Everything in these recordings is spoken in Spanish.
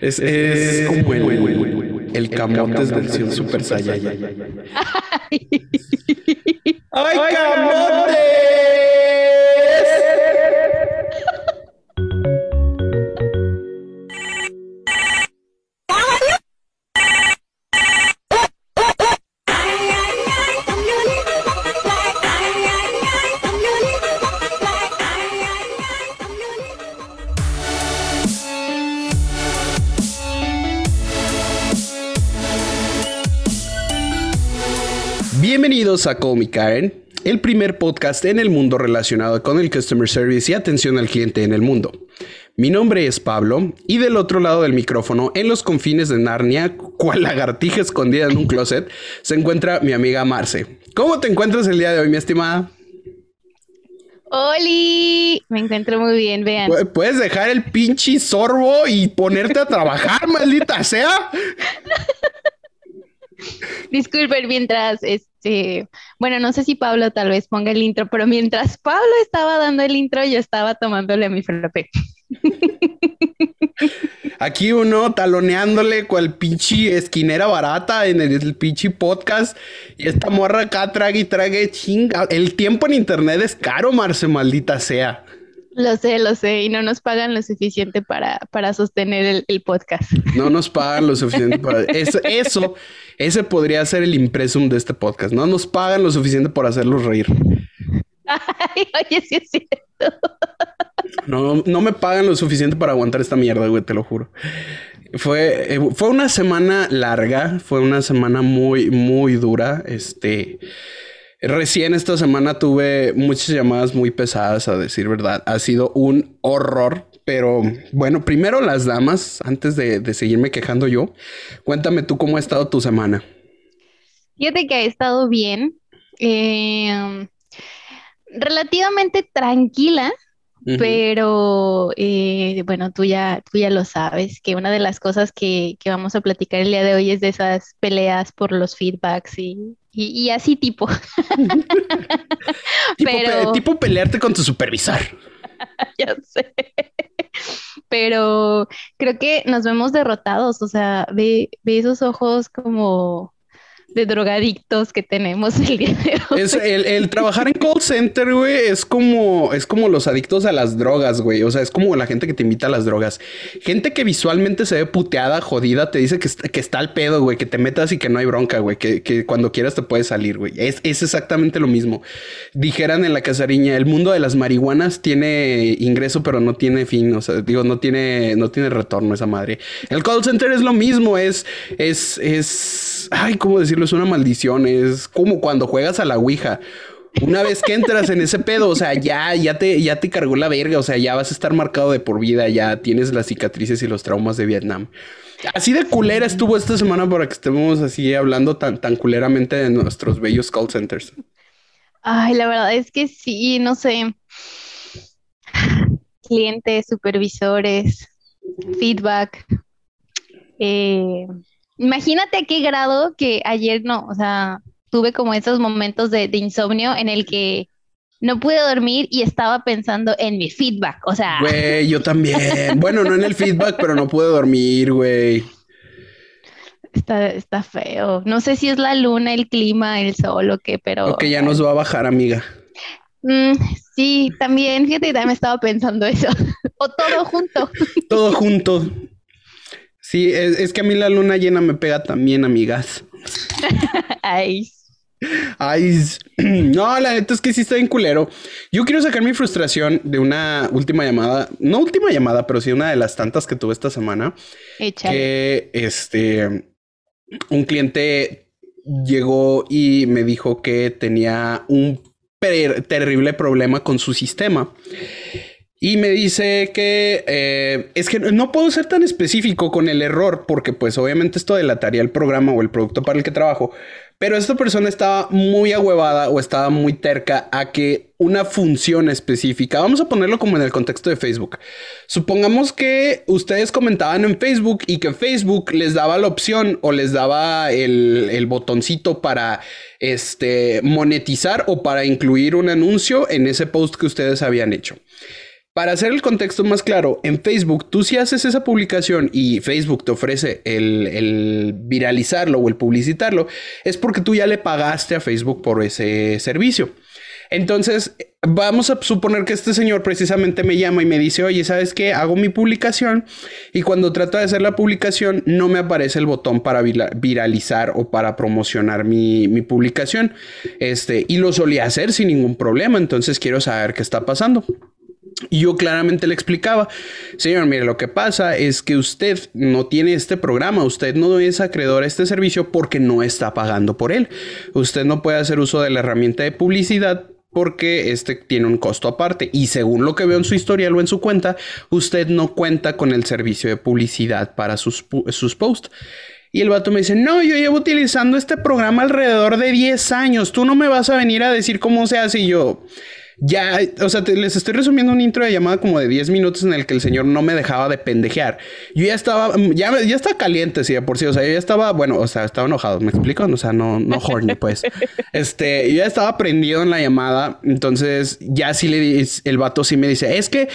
Es, es, como el, el, camotes del Sion Super Saiyajin. ¡Ay, camotes! A Call Me Karen, el primer podcast en el mundo relacionado con el customer service y atención al cliente en el mundo. Mi nombre es Pablo y del otro lado del micrófono, en los confines de Narnia, cual lagartija escondida en un closet, se encuentra mi amiga Marce. ¿Cómo te encuentras el día de hoy, mi estimada? ¡Holi! Me encuentro muy bien, vean. ¿Puedes dejar el pinche sorbo y ponerte a trabajar, maldita sea? Disculpen, mientras este, bueno, no sé si Pablo tal vez ponga el intro, pero mientras Pablo estaba dando el intro, yo estaba tomándole mi frappé. Aquí uno taloneándole cual pinche esquinera barata en el, pinche podcast. Y esta morra acá trague y trague chinga. El tiempo en internet es caro, Marce, maldita sea. Lo sé, lo sé, y no nos pagan lo suficiente para, para sostener el, podcast. No nos pagan lo suficiente para... Eso, eso, ese podría ser el impresum de este podcast. No nos pagan lo suficiente por hacerlos reír. Ay, oye, sí es cierto. No, no me pagan lo suficiente para aguantar esta mierda, güey, te lo juro. Fue, eh, fue una semana larga, fue una semana muy, muy dura. Este... Recién esta semana tuve muchas llamadas muy pesadas, a decir verdad. Ha sido un horror. Pero bueno, primero las damas, antes de, seguirme quejando yo, cuéntame tú cómo ha estado tu semana. Fíjate que ha estado bien, eh, relativamente tranquila, pero eh, bueno, tú ya, tú ya lo sabes, que una de las cosas que, vamos a platicar el día de hoy es de esas peleas por los feedbacks y, así tipo. tipo, pero... tipo pelearte con tu supervisor. ya sé. Pero creo que nos vemos derrotados, o sea, ve, ve esos ojos como de drogadictos que tenemos el día. Es el, trabajar en call center, güey, es como, es como los adictos a las drogas, güey. O sea, es como la gente que te invita a las drogas. Gente que visualmente se ve puteada, jodida, te dice que, que está al pedo, güey, que te metas y que no hay bronca, güey, que, cuando quieras te puedes salir, güey. Es, es exactamente lo mismo. Dijeran en la casariña, el mundo de las marihuanas tiene ingreso, pero no tiene fin. O sea, digo, no tiene, no tiene retorno esa madre. El call center es lo mismo, es, es, es, ay, ¿cómo decirlo? Es una maldición, es como cuando juegas a la Ouija. Una vez que entras en ese pedo, o sea, ya, ya te, ya te cargó la verga, o sea, ya vas a estar marcado de por vida, ya tienes las cicatrices y los traumas de Vietnam. Así de culera estuvo esta semana para que estemos así hablando tan, tan culeramente de nuestros bellos call centers. Ay, la verdad es que sí, no sé. Clientes, supervisores, feedback. Eh, Imagínate a qué grado que ayer no, o sea, tuve como esos momentos de, insomnio en el que no pude dormir y estaba pensando en mi feedback, o sea. Güey, yo también. bueno, no en el feedback, pero no pude dormir, güey. Está, está feo. No sé si es la luna, el clima, el sol o qué, pero. O que ya nos va a bajar, amiga. Mm, sí, también, fíjate, también estaba pensando eso. o todo junto. todo junto. Sí, es, que a mí la luna llena me pega también, amigas. Ay. Ay, no, la neta es que sí está bien culero. Yo quiero sacar mi frustración de una última llamada, no última llamada, pero sí una de las tantas que tuve esta semana. Que este, un cliente llegó y me dijo que tenía un terrible problema con su sistema. Y me dice que eh, es que no puedo ser tan específico con el error porque pues obviamente esto delataría el programa o el producto para el que trabajo. Pero esta persona estaba muy ahuevada o estaba muy terca a que una función específica, vamos a ponerlo como en el contexto de Facebook. Supongamos que ustedes comentaban en Facebook y que Facebook les daba la opción o les daba el, el botoncito para este, monetizar o para incluir un anuncio en ese post que ustedes habían hecho. Para hacer el contexto más claro, en Facebook, tú si haces esa publicación y Facebook te ofrece el, viralizarlo o el publicitarlo, es porque tú ya le pagaste a Facebook por ese servicio. Entonces, vamos a suponer que este señor precisamente me llama y me dice, oye, ¿sabes qué? Hago mi publicación y cuando trato de hacer la publicación no me aparece el botón para viralizar o para promocionar mi, mi publicación. Este, y lo solía hacer sin ningún problema, entonces quiero saber qué está pasando. Y yo claramente le explicaba, señor, mire, lo que pasa es que usted no tiene este programa, usted no es acreedor a este servicio porque no está pagando por él. Usted no puede hacer uso de la herramienta de publicidad porque este tiene un costo aparte. Y según lo que veo en su historial o en su cuenta, usted no cuenta con el servicio de publicidad para sus, sus posts. Y el vato me dice, no, yo llevo utilizando este programa alrededor de 10 años, tú no me vas a venir a decir cómo se hace y yo ya, o sea, les estoy resumiendo un intro de llamada como de 10 minutos en el que el señor no me dejaba de pendejear. Yo ya estaba, ya, ya estaba caliente, sí, por sí, o sea, yo ya estaba, bueno, o sea, estaba enojado, ¿me explico? O sea, no, no horny, pues. Este, yo ya estaba prendido en la llamada, entonces ya sí le, el vato sí me dice, es que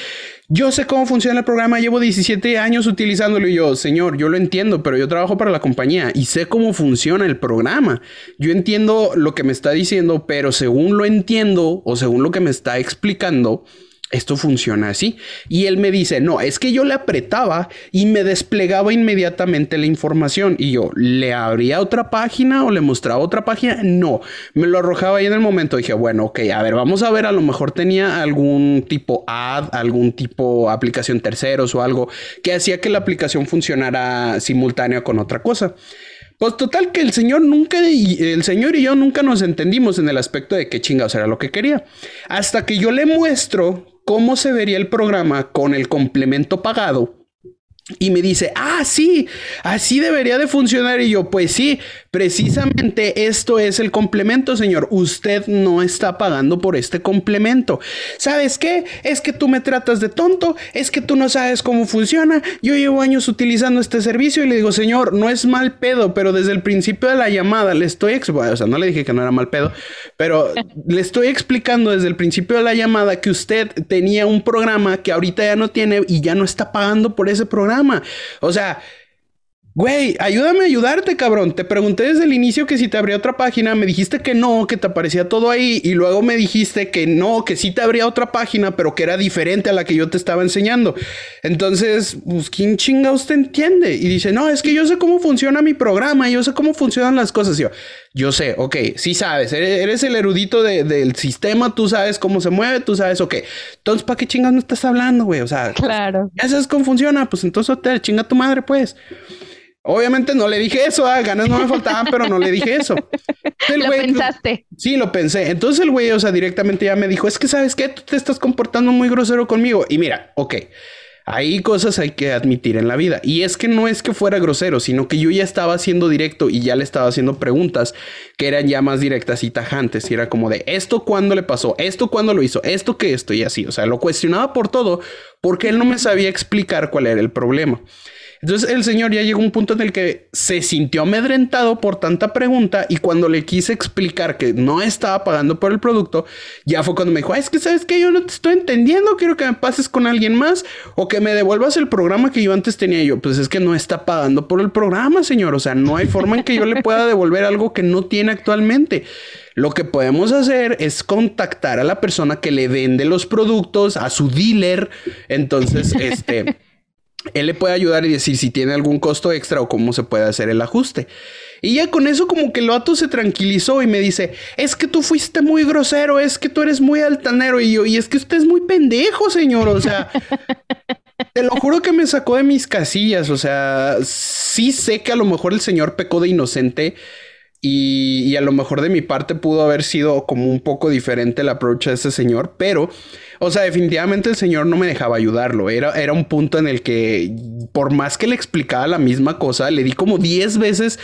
yo sé cómo funciona el programa, llevo 17 años utilizándolo y yo, señor, yo lo entiendo, pero yo trabajo para la compañía y sé cómo funciona el programa. Yo entiendo lo que me está diciendo, pero según lo entiendo o según lo que me está explicando, esto funciona así. Y él me dice, no, es que yo le apretaba y me desplegaba inmediatamente la información. Y yo, ¿le abría otra página o le mostraba otra página? No, me lo arrojaba ahí en el momento. Dije, bueno, ok, a ver, vamos a ver, a lo mejor tenía algún tipo ad, algún tipo aplicación terceros o algo que hacía que la aplicación funcionara simultánea con otra cosa. Pues total que el señor nunca, el señor y yo nunca nos entendimos en el aspecto de qué chingados era lo que quería. Hasta que yo le muestro cómo se vería el programa con el complemento pagado y me dice, ah, sí, así debería de funcionar. Y yo, pues sí, precisamente esto es el complemento, señor. Usted no está pagando por este complemento. ¿Sabes qué? Es que tú me tratas de tonto, es que tú no sabes cómo funciona. Yo llevo años utilizando este servicio y le digo, señor, no es mal pedo, pero desde el principio de la llamada le estoy, o sea, no le dije que no era mal pedo, pero le estoy explicando desde el principio de la llamada que usted tenía un programa que ahorita ya no tiene y ya no está pagando por ese programa. O sea, Güey, ayúdame a ayudarte, cabrón. Te pregunté desde el inicio que si te abría otra página, me dijiste que no, que te aparecía todo ahí, y luego me dijiste que no, que sí te abría otra página, pero que era diferente a la que yo te estaba enseñando. Entonces, pues, ¿quién chinga usted entiende? Y dice, no, es que yo sé cómo funciona mi programa, yo sé cómo funcionan las cosas. yo, yo sé, ok, sí sabes, eres el erudito del sistema, tú sabes cómo se mueve, tú sabes, ok. Entonces, ¿para qué chingas no estás hablando, güey? O sea, claro. ya sabes cómo funciona, pues entonces te chinga tu madre, pues. Obviamente no le dije eso, ah, ganas no me faltaban, pero no le dije eso. lo pensaste. sí, lo pensé. Entonces el güey, o sea, directamente ya me dijo, es que sabes qué, tú te estás comportando muy grosero conmigo. Y mira, ok, hay cosas hay que admitir en la vida. Y es que no es que fuera grosero, sino que yo ya estaba haciendo directo y ya le estaba haciendo preguntas que eran ya más directas y tajantes. Y era como de, ¿esto cuándo le pasó? ¿Esto cuándo lo hizo? ¿Esto qué esto? Y así, o sea, lo cuestionaba por todo porque él no me sabía explicar cuál era el problema. Entonces el señor ya llegó a un punto en el que se sintió amedrentado por tanta pregunta y cuando le quise explicar que no estaba pagando por el producto, ya fue cuando me dijo, es que sabes que yo no te estoy entendiendo, quiero que me pases con alguien más o que me devuelvas el programa que yo antes tenía. yo, pues es que no está pagando por el programa, señor. O sea, no hay forma en que yo le pueda devolver algo que no tiene actualmente. Lo que podemos hacer es contactar a la persona que le vende los productos, a su dealer. Entonces, este él le puede ayudar y decir si tiene algún costo extra o cómo se puede hacer el ajuste. Y ya con eso como que el vato se tranquilizó y me dice, es que tú fuiste muy grosero, es que tú eres muy altanero y yo, y es que usted es muy pendejo, señor, o sea, te lo juro que me sacó de mis casillas, o sea, sí sé que a lo mejor el señor pecó de inocente y, a lo mejor de mi parte pudo haber sido como un poco diferente el approach de ese señor, pero... O sea, definitivamente el señor no me dejaba ayudarlo. Era, era un punto en el que, por más que le explicaba la misma cosa, le di como 10 veces.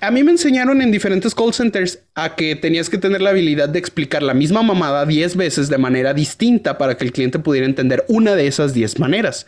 A mí me enseñaron en diferentes call centers a que tenías que tener la habilidad de explicar la misma mamada 10 veces de manera distinta para que el cliente pudiera entender una de esas 10 maneras.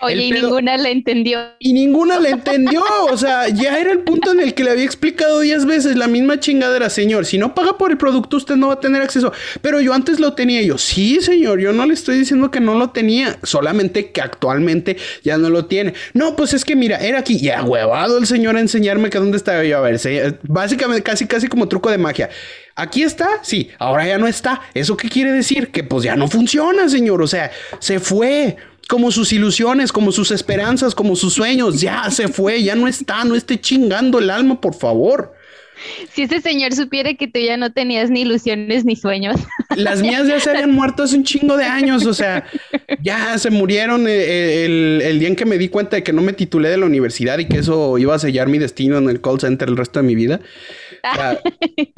Oye, y ninguna la entendió. Y ninguna la entendió. O sea, ya era el punto en el que le había explicado diez veces la misma chingadera, señor. Si no paga por el producto, usted no va a tener acceso. Pero yo antes lo tenía. Yo, sí, señor, yo no le estoy diciendo que no lo tenía. Solamente que actualmente ya no lo tiene. No, pues es que mira, era aquí. Y huevado el señor a enseñarme que dónde estaba yo. A ver, básicamente casi, casi como truco de magia. Aquí está, sí, ahora ya no está. ¿Eso qué quiere decir? Que pues ya no funciona, señor. O sea, se fue como sus ilusiones, como sus esperanzas, como sus sueños. Ya se fue, ya no está, no esté chingando el alma, por favor. Si ese señor supiera que tú ya no tenías ni ilusiones ni sueños. Las mías ya se habían muerto hace un chingo de años, o sea, ya se murieron eh, eh, el, día en que me di cuenta de que no me titulé de la universidad y que eso iba a sellar mi destino en el call center el resto de mi vida.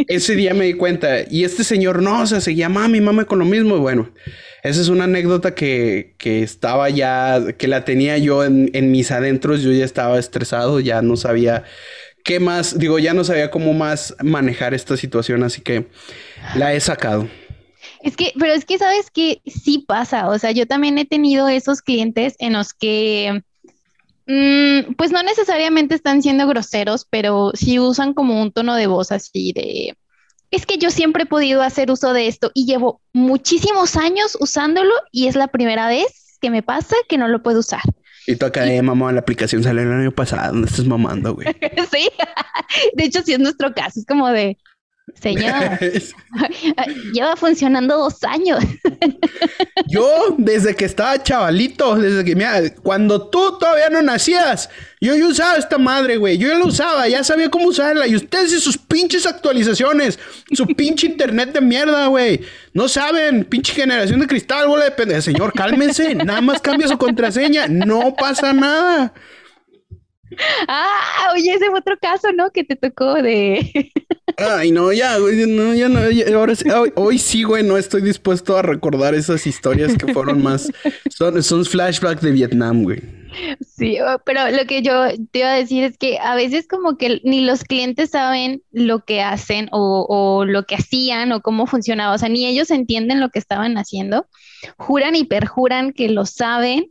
ese día me di cuenta y este señor no, o sea, seguía mami, mami con lo mismo y bueno. Esa es una anécdota que, estaba ya, que la tenía yo en, mis adentros, yo ya estaba estresado, ya no sabía qué más, digo, ya no sabía cómo más manejar esta situación, así que la he sacado. Es que, pero es que sabes que sí pasa, o sea, yo también he tenido esos clientes en los que, mm, pues no necesariamente están siendo groseros, pero sí usan como un tono de voz así de, es que yo siempre he podido hacer uso de esto y llevo muchísimos años usándolo y es la primera vez que me pasa que no lo puedo usar. Y tú acá, eh, mamá, la aplicación salió el año pasado, ¿dónde estás mamando, güey? sí, de hecho, sí es nuestro caso, es como de, Señor, lleva funcionando dos años. yo, desde que estaba chavalito, desde que, mira, cuando tú todavía no nacías, yo ya usaba esta madre, güey. Yo ya la usaba, ya sabía cómo usarla. Y ustedes y sus pinches actualizaciones, su pinche internet de mierda, güey. No saben, pinche generación de cristal, güey, de Señor, cálmense, nada más cambia su contraseña, no pasa nada. Ah, oye, ese fue otro caso, ¿no? Que te tocó de. Ay, no, ya, güey, no, ya no. ahora sí, hoy, sí, güey, no estoy dispuesto a recordar esas historias que fueron más. Son, son flashbacks de Vietnam, güey. Sí, pero lo que yo te iba a decir es que a veces como que ni los clientes saben lo que hacen o, o lo que hacían o cómo funcionaba, o sea, ni ellos entienden lo que estaban haciendo, juran y perjuran que lo saben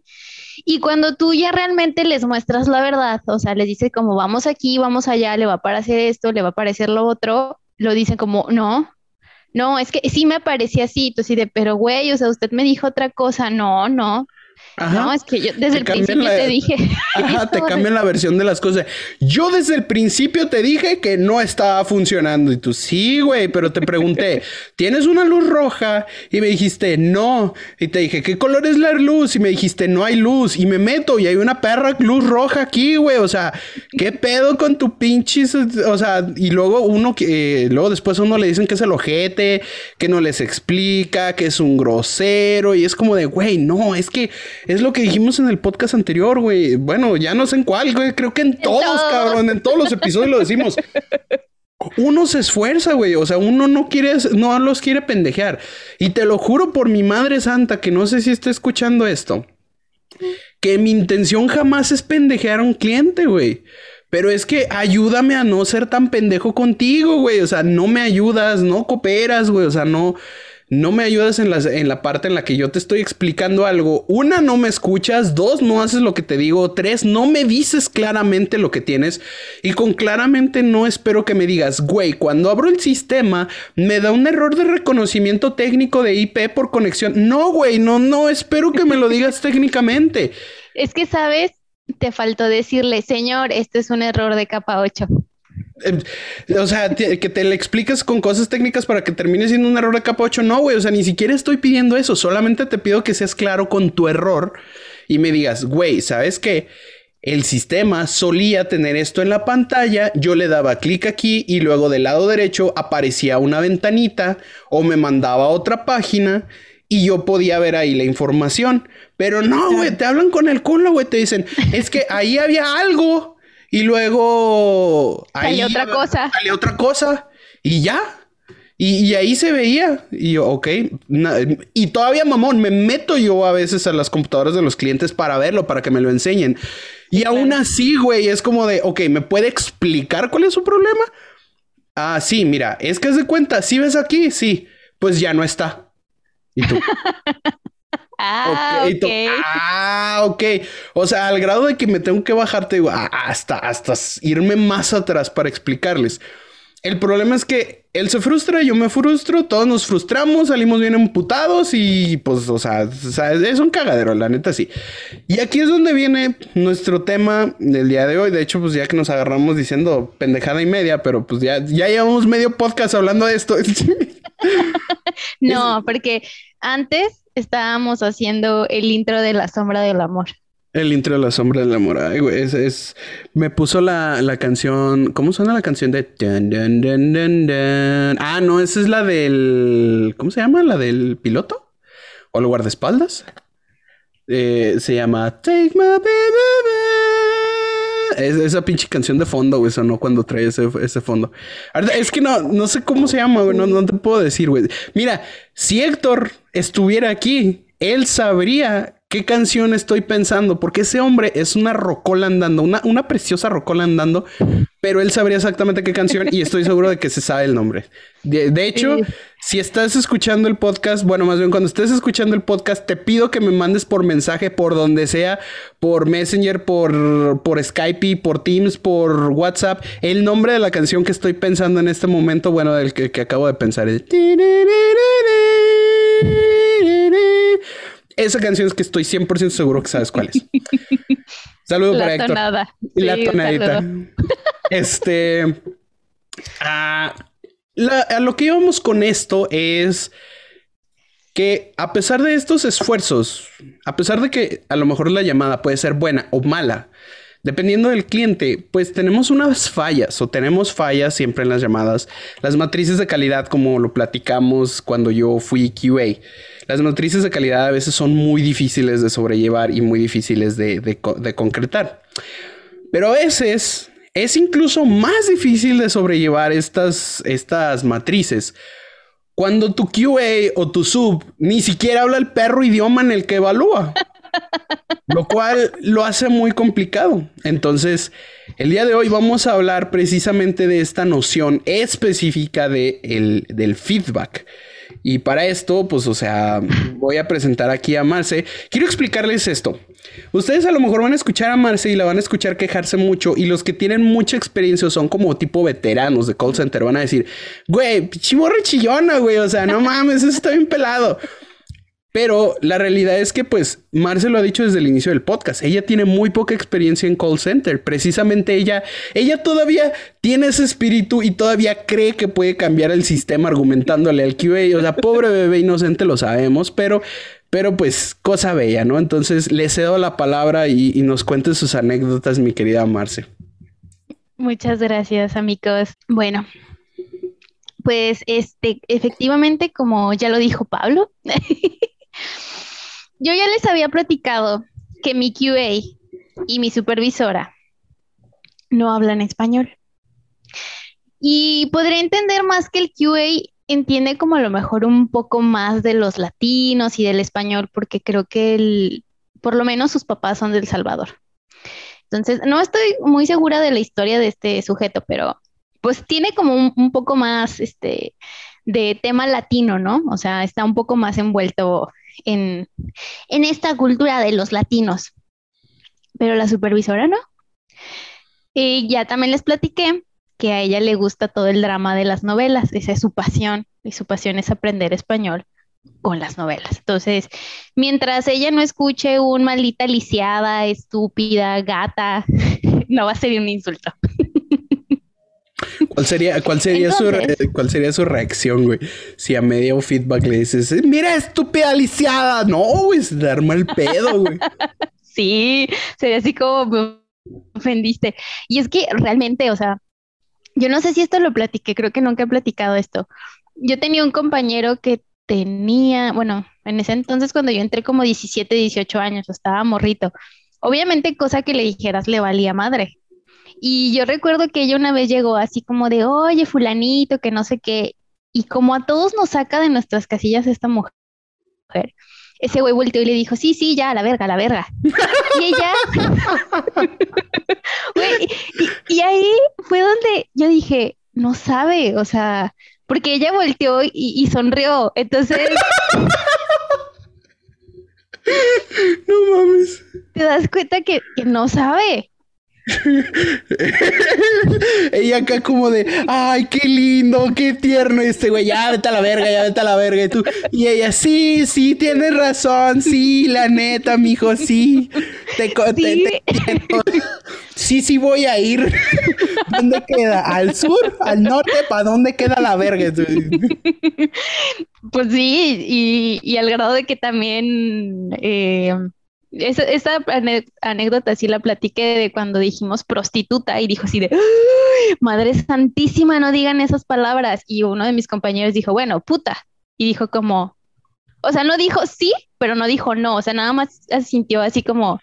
y cuando tú ya realmente les muestras la verdad, o sea, les dices como vamos aquí, vamos allá, le va a parecer esto, le va a parecer lo otro, lo dicen como no, no, es que sí me parecía así, tú sí de, pero güey, o sea, usted me dijo otra cosa, no, no, no, es que yo desde el principio te dije. Ajá, te cambian la versión de las cosas. Yo desde el principio te dije que no estaba funcionando. Y tú, sí, güey, pero te pregunté, ¿tienes una luz roja? Y me dijiste, no. Y te dije, ¿qué color es la luz? Y me dijiste, no hay luz. Y me meto y hay una perra luz roja aquí, güey. O sea, ¿qué pedo con tu pinches? O sea, y luego uno que, luego después uno le dicen que es el ojete, que no les explica, que es un grosero. Y es como de, güey, no, es que es lo que dijimos en el podcast anterior, güey. Bueno, ya no sé en cuál, güey. Creo que en todos, cabrón. En todos los episodios lo decimos. Uno se esfuerza, güey. O sea, uno no quiere, no los quiere pendejear. Y te lo juro por mi madre santa, que no sé si está escuchando esto. Que mi intención jamás es pendejear a un cliente, güey. Pero es que ayúdame a no ser tan pendejo contigo, güey. O sea, no me ayudas, no cooperas, güey. O sea, no no me ayudas en la, en la parte en la que yo te estoy explicando algo. Una, no me escuchas. Dos, no haces lo que te digo. Tres, no me dices claramente lo que tienes. Y con claramente no espero que me digas, güey, cuando abro el sistema me da un error de reconocimiento técnico de IP por conexión. No, güey, no, no, espero que me lo digas técnicamente. Es que, ¿sabes? Te faltó decirle, señor, este es un error de capa 8. Em, o sea, que te le expliques con cosas técnicas para que termine siendo un error de capa 8. No, güey. O sea, ni siquiera estoy pidiendo eso. Solamente te pido que seas claro con tu error y me digas, güey, ¿sabes qué? El sistema solía tener esto en la pantalla, yo le daba clic aquí y luego del lado derecho aparecía una ventanita o me mandaba a otra página y yo podía ver ahí la información. Pero no, güey, te hablan con el culo, güey, te dicen, es que ahí había algo y luego... Salió otra cosa. Salió otra cosa. Y ya. Y, ahí se veía. Y yo, ok. y todavía, mamón, me meto yo a veces a las computadoras de los clientes para verlo, para que me lo enseñen. Y aún así, güey, es como de, ok, ¿me puede explicar cuál es su problema? Ah, sí, mira, es que es de cuenta, si ves aquí, sí, pues ya no está. ¿Y tú? Ah, ok. Ah, ok. O sea, al grado de que me tengo que bajarte, digo, hasta, hasta irme más atrás para explicarles. El problema es que él se frustra, yo me frustro, todos nos frustramos, salimos bien emputados y pues, o sea, es un cagadero, la neta sí. Y aquí es donde viene nuestro tema del día de hoy. De hecho, pues ya que nos agarramos diciendo pendejada y media, pero pues ya, ya llevamos medio podcast hablando de esto. no, porque antes estábamos haciendo el intro de La Sombra del Amor. El intro de la sombra del amor. Ay, güey, es, es, Me puso la, la, canción. ¿Cómo suena la canción de. Ah, no, esa es la del. ¿Cómo se llama? ¿La del piloto? ¿O el guardaespaldas? Eh, se llama Take My Baby. Es, esa pinche canción de fondo, güey, no cuando trae ese, ese fondo. Es que no, no sé cómo se llama, güey, no, no te puedo decir, güey. Mira, si Héctor estuviera aquí, él sabría ¿Qué canción estoy pensando? Porque ese hombre es una rocola andando, una, una preciosa rocola andando, pero él sabría exactamente qué canción y estoy seguro de que se sabe el nombre. De, hecho, si estás escuchando el podcast, bueno, más bien cuando estés escuchando el podcast, te pido que me mandes por mensaje, por donde sea, por Messenger, por, por Skype, por Teams, por WhatsApp, el nombre de la canción que estoy pensando en este momento, bueno, del que, que acabo de pensar. El... Esa canción es que estoy 100% seguro que sabes cuál es. Saludo para Héctor. Y la tonadita. Este. a lo que íbamos con esto es que a pesar de estos esfuerzos, a pesar de que a lo mejor la llamada puede ser buena o mala, dependiendo del cliente, pues tenemos unas fallas o tenemos fallas siempre en las llamadas. Las matrices de calidad, como lo platicamos cuando yo fui QA. Las matrices de calidad a veces son muy difíciles de sobrellevar y muy difíciles de, concretar. Pero a veces es incluso más difícil de sobrellevar estas, estas matrices cuando tu QA o tu sub ni siquiera habla el perro idioma en el que evalúa. Lo cual lo hace muy complicado. Entonces, el día de hoy vamos a hablar precisamente de esta noción específica de del feedback. Y para esto, pues, o sea, voy a presentar aquí a Marce. Quiero explicarles esto. Ustedes a lo mejor van a escuchar a Marce y la van a escuchar quejarse mucho. Y los que tienen mucha experiencia son como tipo veteranos de call center. Van a decir, güey, chivo chillona, güey. O sea, no mames, eso está bien pelado. Pero la realidad es que, pues, Marce lo ha dicho desde el inicio del podcast. Ella tiene muy poca experiencia en call center. Precisamente ella, ella todavía tiene ese espíritu y todavía cree que puede cambiar el sistema argumentándole al QA. O sea, pobre bebé inocente, lo sabemos, pero, pero pues, cosa bella, ¿no? Entonces, le cedo la palabra y, y nos cuente sus anécdotas, mi querida Marce. Muchas gracias, amigos. Bueno, pues este, efectivamente, como ya lo dijo Pablo, Yo ya les había platicado que mi QA y mi supervisora no hablan español. Y podría entender más que el QA entiende como a lo mejor un poco más de los latinos y del español, porque creo que el, por lo menos sus papás son del Salvador. Entonces, no estoy muy segura de la historia de este sujeto, pero pues tiene como un, un poco más este, de tema latino, ¿no? O sea, está un poco más envuelto en, esta cultura de los latinos. Pero la supervisora no. Y ya también les platiqué que a ella le gusta todo el drama de las novelas, esa es su pasión, y su pasión es aprender español con las novelas. Entonces, mientras ella no escuche un maldita lisiada, estúpida, gata, no va a ser un insulto. ¿Cuál sería, cuál sería, su, cuál sería su reacción, güey? Si a medio feedback le dices, mira, estúpida lisiada. No, güey, se te arma el pedo, güey. sí, sería así como me ofendiste. Y es que realmente, o sea, yo no sé si esto lo platiqué, creo que nunca he platicado esto. Yo tenía un compañero que tenía, bueno, en ese entonces cuando yo entré como 17, 18 años, estaba morrito. Obviamente cosa que le dijeras le valía madre. Y yo recuerdo que ella una vez llegó así como de, oye, fulanito, que no sé qué. Y como a todos nos saca de nuestras casillas esta mujer, ese güey volteó y le dijo, sí, sí, ya, a la verga, a la verga. y ella, y, ahí fue donde yo dije, no sabe, o sea, porque ella volteó y, y sonrió. Entonces, No mames. Te das cuenta que, que no sabe. ella acá como de, ay, qué lindo, qué tierno este güey, ya vete a la verga, ya vete a la verga. Y, tú, y ella, sí, sí, tienes razón, sí, la neta, mijo, sí. Te, ¿Sí? sí, sí voy a ir. ¿Dónde queda? ¿Al sur? ¿Al norte? ¿Para dónde queda la verga? Pues sí, y, y al grado de que también... Eh, esa, anécdota sí la platiqué de cuando dijimos prostituta y dijo así de, Madre Santísima, no digan esas palabras. Y uno de mis compañeros dijo, bueno, puta. Y dijo como, o sea, no dijo sí, pero no dijo no, o sea, nada más sintió así como,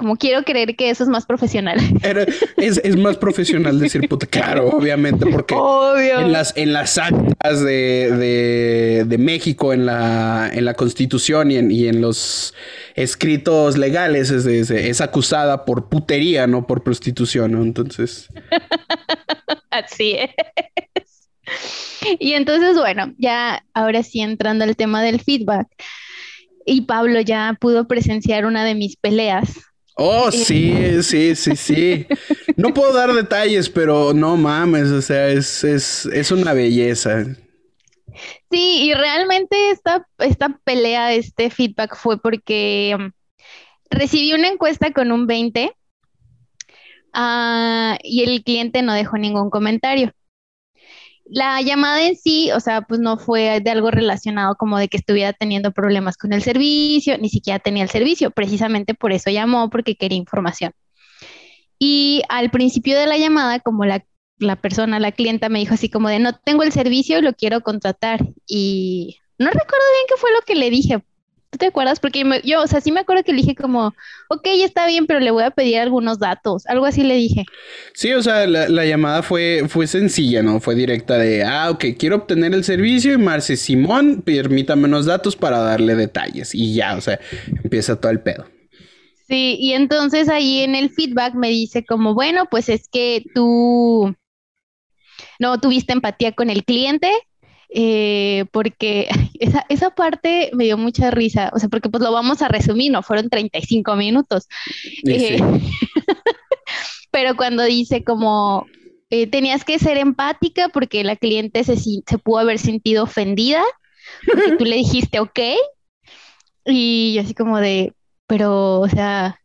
como quiero creer que eso es más profesional. es, más profesional decir puta, claro, obviamente, porque en las, en las actas de, México, en la, en la constitución y en, y en los escritos legales es, es, acusada por putería, no por prostitución, ¿no? Entonces. Así es. Y entonces, bueno, ya ahora sí entrando al tema del feedback. Y Pablo ya pudo presenciar una de mis peleas Oh, sí, sí, sí, sí. No puedo dar detalles, pero no mames, o sea, es, es, es una belleza. Sí, y realmente esta, esta pelea, este feedback fue porque um, recibí una encuesta con un 20 ah, y el cliente no dejó ningún comentario la llamada en sí, o sea, pues no fue de algo relacionado como de que estuviera teniendo problemas con el servicio, ni siquiera tenía el servicio, precisamente por eso llamó, porque quería información. Y al principio de la llamada, como la, la persona, la clienta me dijo así como de, no tengo el servicio, lo quiero contratar. Y no recuerdo bien qué fue lo que le dije, ¿Tú te acuerdas? Porque yo, o sea, sí me acuerdo que le dije como, ok, está bien, pero le voy a pedir algunos datos. Algo así le dije. Sí, o sea, la, llamada fue, fue sencilla, ¿no? Fue directa de, ah, ok, quiero obtener el servicio y Marce Simón, permítame unos datos para darle detalles. Y ya, o sea, empieza todo el pedo. Sí, y entonces ahí en el feedback me dice como, bueno, pues es que tú no tuviste empatía con el cliente, eh, porque esa, esa, parte me dio mucha risa, o sea, porque pues lo vamos a resumir, no fueron 35 minutos. Eh, pero cuando dice como eh, tenías que ser empática porque la cliente se, se pudo haber sentido ofendida, porque tú le dijiste ok, y yo así como de, pero, o sea,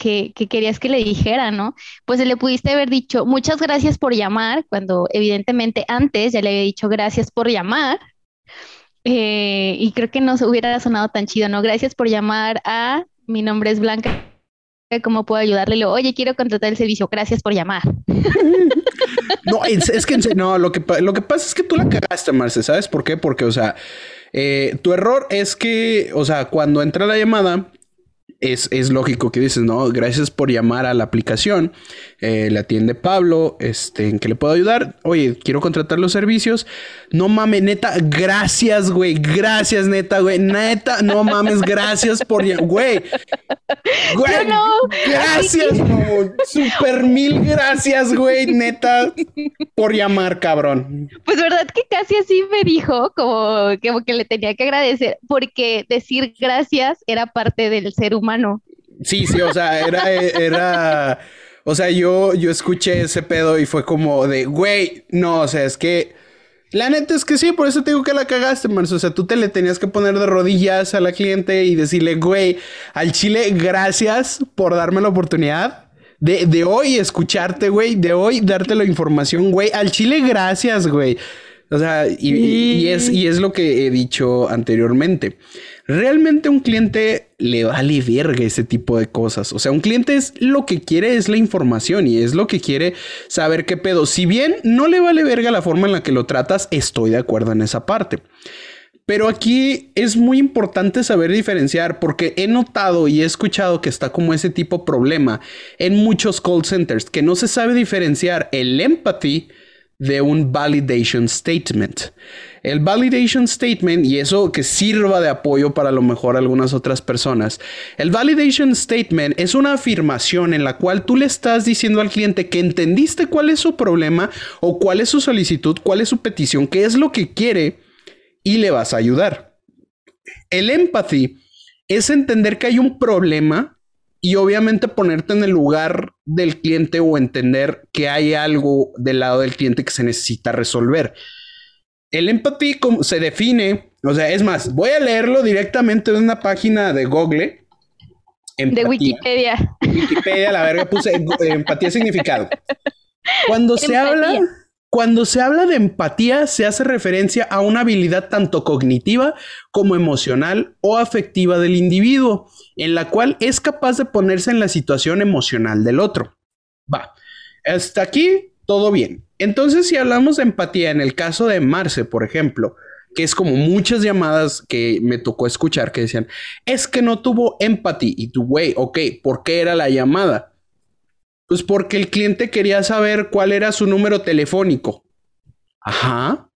que, querías que le dijera, ¿no? Pues le pudiste haber dicho muchas gracias por llamar, cuando evidentemente antes ya le había dicho gracias por llamar. Eh, y creo que no hubiera sonado tan chido, ¿no? Gracias por llamar a, mi nombre es Blanca, ¿cómo puedo ayudarle? Oye, quiero contratar el servicio, gracias por llamar. No, es, que no, lo que, lo que pasa es que tú la cagaste, Marce, ¿sabes por qué? Porque, o sea, eh, tu error es que, o sea, cuando entra la llamada, es, lógico que dices, no, gracias por llamar a la aplicación. Eh, le atiende Pablo, este, ¿en qué le puedo ayudar? Oye, quiero contratar los servicios. No mames, neta, gracias, güey. Gracias, neta, güey. Neta, no mames, gracias por güey. Güey, no, gracias, Super mil gracias, güey, neta, por llamar, cabrón. Pues verdad que casi así me dijo, como, como que le tenía que agradecer, porque decir gracias era parte del ser humano Sí, sí, o sea, era, era, o sea, yo, yo escuché ese pedo y fue como de, güey, no, o sea, es que, la neta es que sí, por eso te digo que la cagaste, Marzo. O sea, tú te le tenías que poner de rodillas a la cliente y decirle, güey, al chile, gracias por darme la oportunidad. De, de hoy escucharte, güey, de hoy darte la información, güey. Al chile, gracias, güey. O sea, y, es, y es lo que he dicho anteriormente. Realmente un cliente le vale verga ese tipo de cosas. O sea, un cliente es lo que quiere es la información y es lo que quiere saber qué pedo. Si bien no le vale verga la forma en la que lo tratas, estoy de acuerdo en esa parte. Pero aquí es muy importante saber diferenciar porque he notado y he escuchado que está como ese tipo de problema en muchos call centers, que no se sabe diferenciar el empathy de un validation statement. El validation statement, y eso que sirva de apoyo para a lo mejor algunas otras personas, el validation statement es una afirmación en la cual tú le estás diciendo al cliente que entendiste cuál es su problema o cuál es su solicitud, cuál es su petición, qué es lo que quiere y le vas a ayudar. el empathy es entender que hay un problema y obviamente ponerte en el lugar del cliente o entender que hay algo del lado del cliente que se necesita resolver. El empathy se define, o sea, es más, voy a leerlo directamente de una página de Google. De Wikipedia. Wikipedia, la verga, puse empatía significado. Cuando se habla cuando se habla de empatía, se hace referencia a una habilidad tanto cognitiva como emocional o afectiva del individuo, en la cual es capaz de ponerse en la situación emocional del otro. Va, hasta aquí todo bien. Entonces, si hablamos de empatía, en el caso de Marce, por ejemplo, que es como muchas llamadas que me tocó escuchar que decían, es que no tuvo empatía. Y tú, güey, ok, ¿por qué era la llamada? Pues porque el cliente quería saber cuál era su número telefónico. Ajá.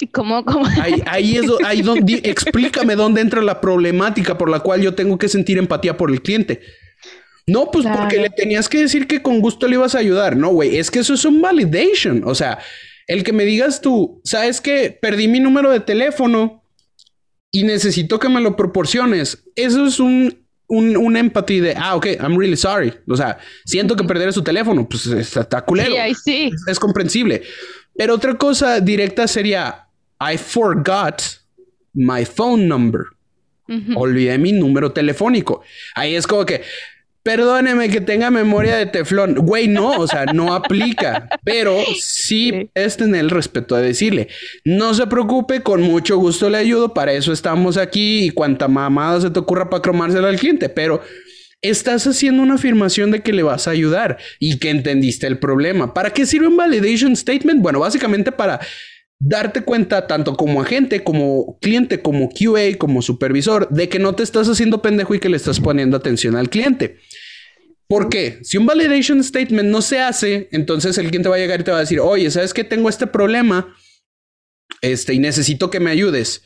¿Y cómo? cómo? Ahí, es ahí donde, explícame dónde entra la problemática por la cual yo tengo que sentir empatía por el cliente. No, pues porque le tenías que decir que con gusto le ibas a ayudar. No, güey, es que eso es un validation. O sea, el que me digas tú, sabes que perdí mi número de teléfono y necesito que me lo proporciones. Eso es un un, una empatía de, ah, ok, I'm really sorry. O sea, siento que perder su teléfono, pues está, culero. Sí, sí. Es, comprensible. Pero otra cosa directa sería, I forgot my phone number. Olvidé mi número telefónico. Ahí es como que, Perdóneme que tenga memoria de teflón. Güey, no, o sea, no aplica. Pero sí, es tener el respeto de decirle, no se preocupe, con mucho gusto le ayudo, para eso estamos aquí y cuanta mamada se te ocurra para cromársela al cliente, pero estás haciendo una afirmación de que le vas a ayudar y que entendiste el problema. ¿Para qué sirve un validation statement? Bueno, básicamente para darte cuenta tanto como agente, como cliente, como QA, como supervisor, de que no te estás haciendo pendejo y que le estás poniendo atención al cliente. ¿Por qué? Si un validation statement no se hace, entonces el cliente va a llegar y te va a decir, oye, ¿sabes que tengo este problema? Este, y necesito que me ayudes.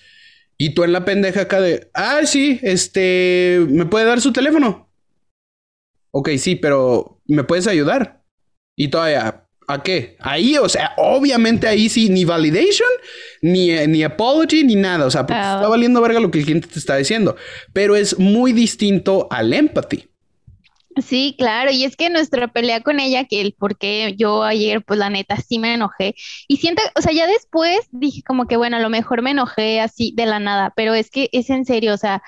Y tú en la pendeja acá de, ah, sí, este, ¿me puede dar su teléfono? Ok, sí, pero ¿me puedes ayudar? Y todavía, ¿a qué? Ahí, o sea, obviamente ahí sí, ni validation, ni, ni apology, ni nada. O sea, porque está valiendo verga lo que el cliente te está diciendo. Pero es muy distinto al empathy. Sí, claro, y es que nuestra pelea con ella, que el por qué yo ayer, pues la neta sí me enojé. Y siento, o sea, ya después dije como que bueno, a lo mejor me enojé así de la nada, pero es que es en serio, o sea,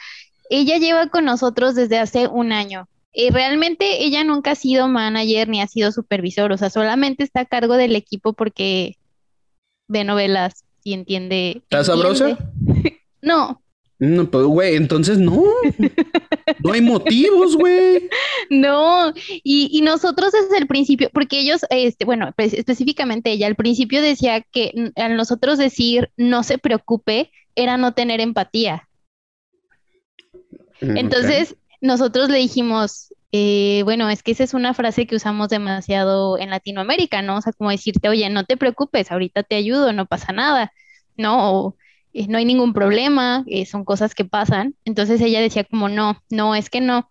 ella lleva con nosotros desde hace un año. Y realmente ella nunca ha sido manager ni ha sido supervisor, o sea, solamente está a cargo del equipo porque ve novelas y entiende. ¿Está sabrosa? no, no, pues, güey, entonces no. No hay motivos, güey. No, y, nosotros desde el principio, porque ellos, este, bueno, pues, específicamente ella, al principio decía que a nosotros decir no se preocupe era no tener empatía. Mm, entonces, nosotros le dijimos, eh, bueno, es que esa es una frase que usamos demasiado en Latinoamérica, ¿no? O sea, como decirte, oye, no te preocupes, ahorita te ayudo, no pasa nada, ¿no? Eh, no hay ningún problema, eh, son cosas que pasan. Entonces ella decía como, no, no, es que no,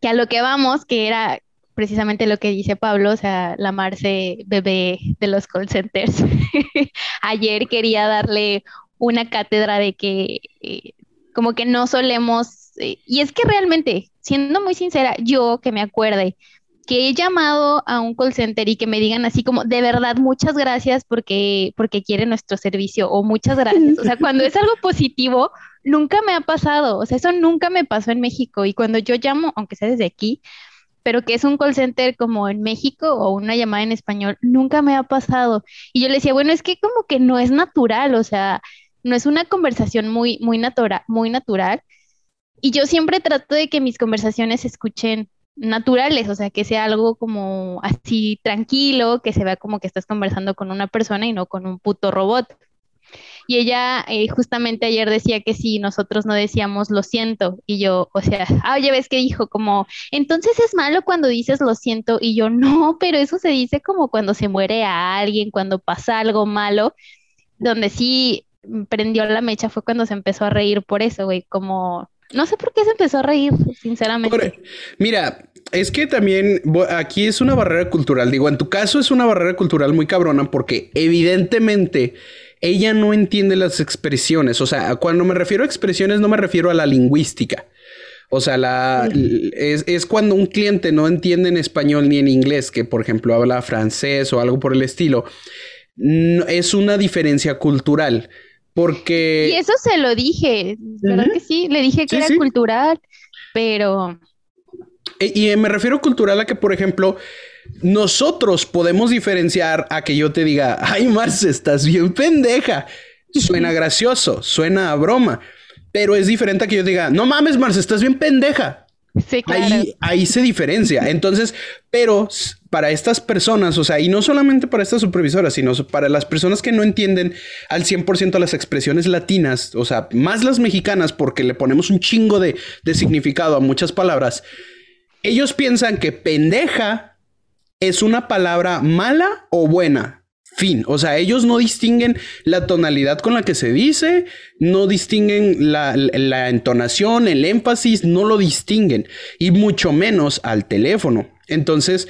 que a lo que vamos, que era precisamente lo que dice Pablo, o sea, la Marce bebé de los call centers. Ayer quería darle una cátedra de que como que no solemos, y es que realmente, siendo muy sincera, yo que me acuerde, que he llamado a un call center y que me digan así como, de verdad, muchas gracias porque, porque quiere nuestro servicio o muchas gracias. O sea, cuando es algo positivo, nunca me ha pasado. O sea, eso nunca me pasó en México. Y cuando yo llamo, aunque sea desde aquí, pero que es un call center como en México o una llamada en español, nunca me ha pasado. Y yo le decía, bueno, es que como que no es natural, o sea, no es una conversación muy, muy, natura muy natural. Y yo siempre trato de que mis conversaciones se escuchen naturales, o sea, que sea algo como así tranquilo, que se vea como que estás conversando con una persona y no con un puto robot. Y ella eh, justamente ayer decía que si nosotros no decíamos lo siento, y yo, o sea, ah, oye, ves que dijo como, entonces es malo cuando dices lo siento, y yo, no, pero eso se dice como cuando se muere a alguien, cuando pasa algo malo, donde sí prendió la mecha fue cuando se empezó a reír por eso, güey, como, no sé por qué se empezó a reír, sinceramente. mira, es que también aquí es una barrera cultural. Digo, en tu caso es una barrera cultural muy cabrona porque evidentemente ella no entiende las expresiones. O sea, cuando me refiero a expresiones no me refiero a la lingüística. O sea, la, es, cuando un cliente no entiende en español ni en inglés, que por ejemplo habla francés o algo por el estilo. es una diferencia cultural. Porque. Y eso se lo dije, ¿verdad que sí? Le dije que era cultural, pero. E, y, me refiero cultural a que, por ejemplo, nosotros podemos diferenciar a que yo te diga, ay, Marce, estás bien pendeja. Suena gracioso, suena a broma. Pero es diferente a que yo diga, no mames, Marce, estás bien pendeja. Sí, claro. Ahí, ahí se diferencia. Entonces, pero para estas personas, o sea, y no solamente para estas supervisoras, sino para las personas que no entienden al 100% las expresiones latinas, o sea, más las mexicanas, porque le ponemos un chingo de, de significado a muchas palabras, ellos piensan que pendeja es una palabra mala o buena. Fin. O sea, ellos no distinguen la tonalidad con la que se dice, no distinguen la, la, entonación, el énfasis, no lo distinguen. Y mucho menos al teléfono. Entonces,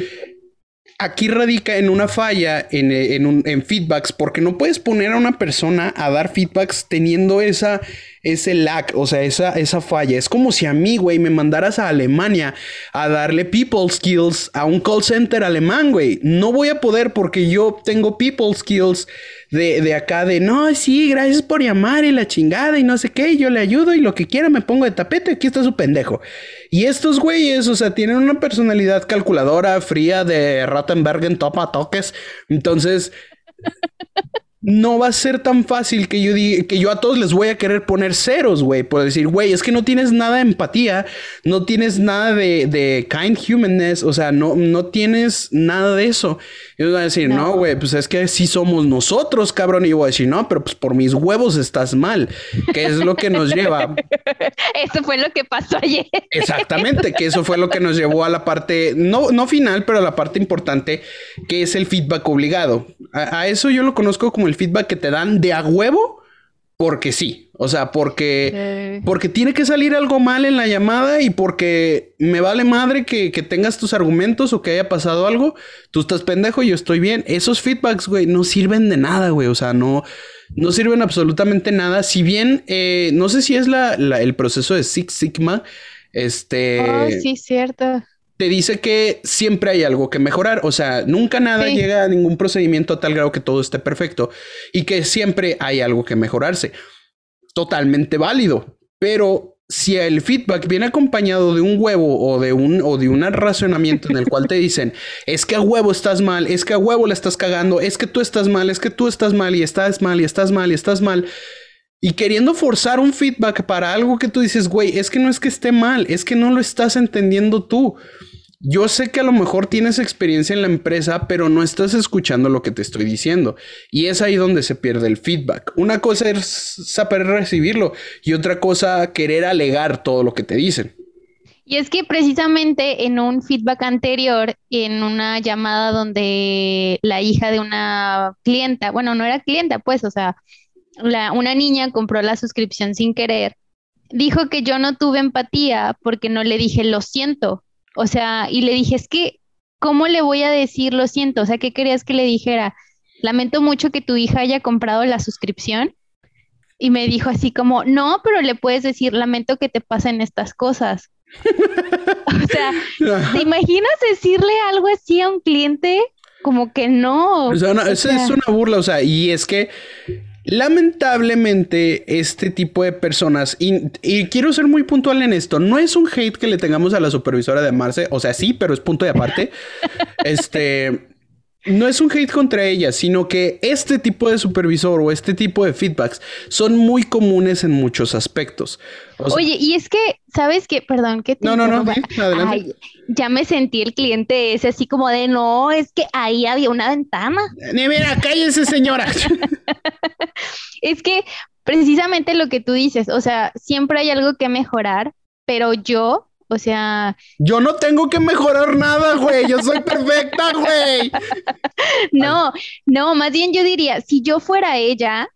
aquí radica en una falla en, en, feedbacks, porque no puedes poner a una persona a dar feedbacks teniendo esa, ese lag, o sea, esa, esa falla. Es como si a mí, güey, me mandaras a Alemania a darle people skills a un call center alemán, güey. No voy a poder porque yo tengo people skills de, de, acá de, no, sí, gracias por llamar y la chingada y no sé qué, yo le ayudo y lo que quiera me pongo de tapete, aquí está su pendejo. Y estos güeyes, o sea, tienen una personalidad calculadora, fría de Rattenbergen, topa toques. Entonces, no va a ser tan fácil que yo diga, que yo a todos les voy a querer poner ceros, güey. Por decir, güey, es que no tienes nada de empatía, no tienes nada de, de kind humanness, o sea, no, no tienes nada de eso. Y voy a decir, no, güey, pues es que sí somos nosotros, cabrón. Y yo voy a decir, no, pero pues por mis huevos estás mal. Que es lo que nos lleva. eso fue lo que pasó ayer. Exactamente, que eso fue lo que nos llevó a la parte, no, no final, pero a la parte importante, que es el feedback obligado. a eso yo lo conozco como el feedback que te dan de a huevo porque sí. O sea, porque, porque tiene que salir algo mal en la llamada y porque me vale madre que, tengas tus argumentos o que haya pasado algo. Tú estás pendejo y yo estoy bien. Esos feedbacks, güey, no sirven de nada, güey. O sea, no, no sirven absolutamente nada. Si bien, eh, no sé si es la, el proceso de Six Sigma. Este. Oh, sí, cierto te dice que siempre hay algo que mejorar. O sea, nunca nada llega a ningún procedimiento a tal grado que todo esté perfecto y que siempre hay algo que mejorarse. Totalmente válido. Pero si el feedback viene acompañado de un huevo o de un, o de un racionamiento en el cual te dicen, es que a huevo estás mal, es que a huevo la estás cagando, es que tú estás mal, es que tú estás mal y estás mal y estás mal y estás mal. Y queriendo forzar un feedback para algo que tú dices, güey, es que no es que esté mal, es que no lo estás entendiendo tú. Yo sé que a lo mejor tienes experiencia en la empresa, pero no estás escuchando lo que te estoy diciendo. Y es ahí donde se pierde el feedback. Una cosa es saber recibirlo y otra cosa querer alegar todo lo que te dicen. Y es que precisamente en un feedback anterior, en una llamada donde la hija de una clienta, bueno, no era clienta, pues, o sea, una niña compró la suscripción sin querer, dijo que yo no tuve empatía porque no le dije lo siento o sea, y le dije, es que, ¿cómo le voy a decir lo siento? O sea, ¿qué querías que le dijera? Lamento mucho que tu hija haya comprado la suscripción. Y me dijo así como, no, pero le puedes decir, lamento que te pasen estas cosas. o sea, ¿te imaginas decirle algo así a un cliente? Como que no. O sea, es una burla, o sea, y es que Lamentablemente, este tipo de personas, y, quiero ser muy puntual en esto, no es un hate que le tengamos a la supervisora de Marce, o sea, sí, pero es punto de aparte. este, no es un hate contra ella, sino que este tipo de supervisor o este tipo de feedbacks son muy comunes en muchos aspectos. Oye, y es que, ¿sabes qué? Perdón, que te No, no, no, adelante. ya me sentí el cliente ese así como de, no, es que ahí había una ventana. Ni mira, cállese señora. es que precisamente lo que tú dices, o sea, siempre hay algo que mejorar, pero yo o sea. Yo no tengo que mejorar nada, güey. Yo soy perfecta, güey. no, no, más bien yo diría, si yo fuera ella,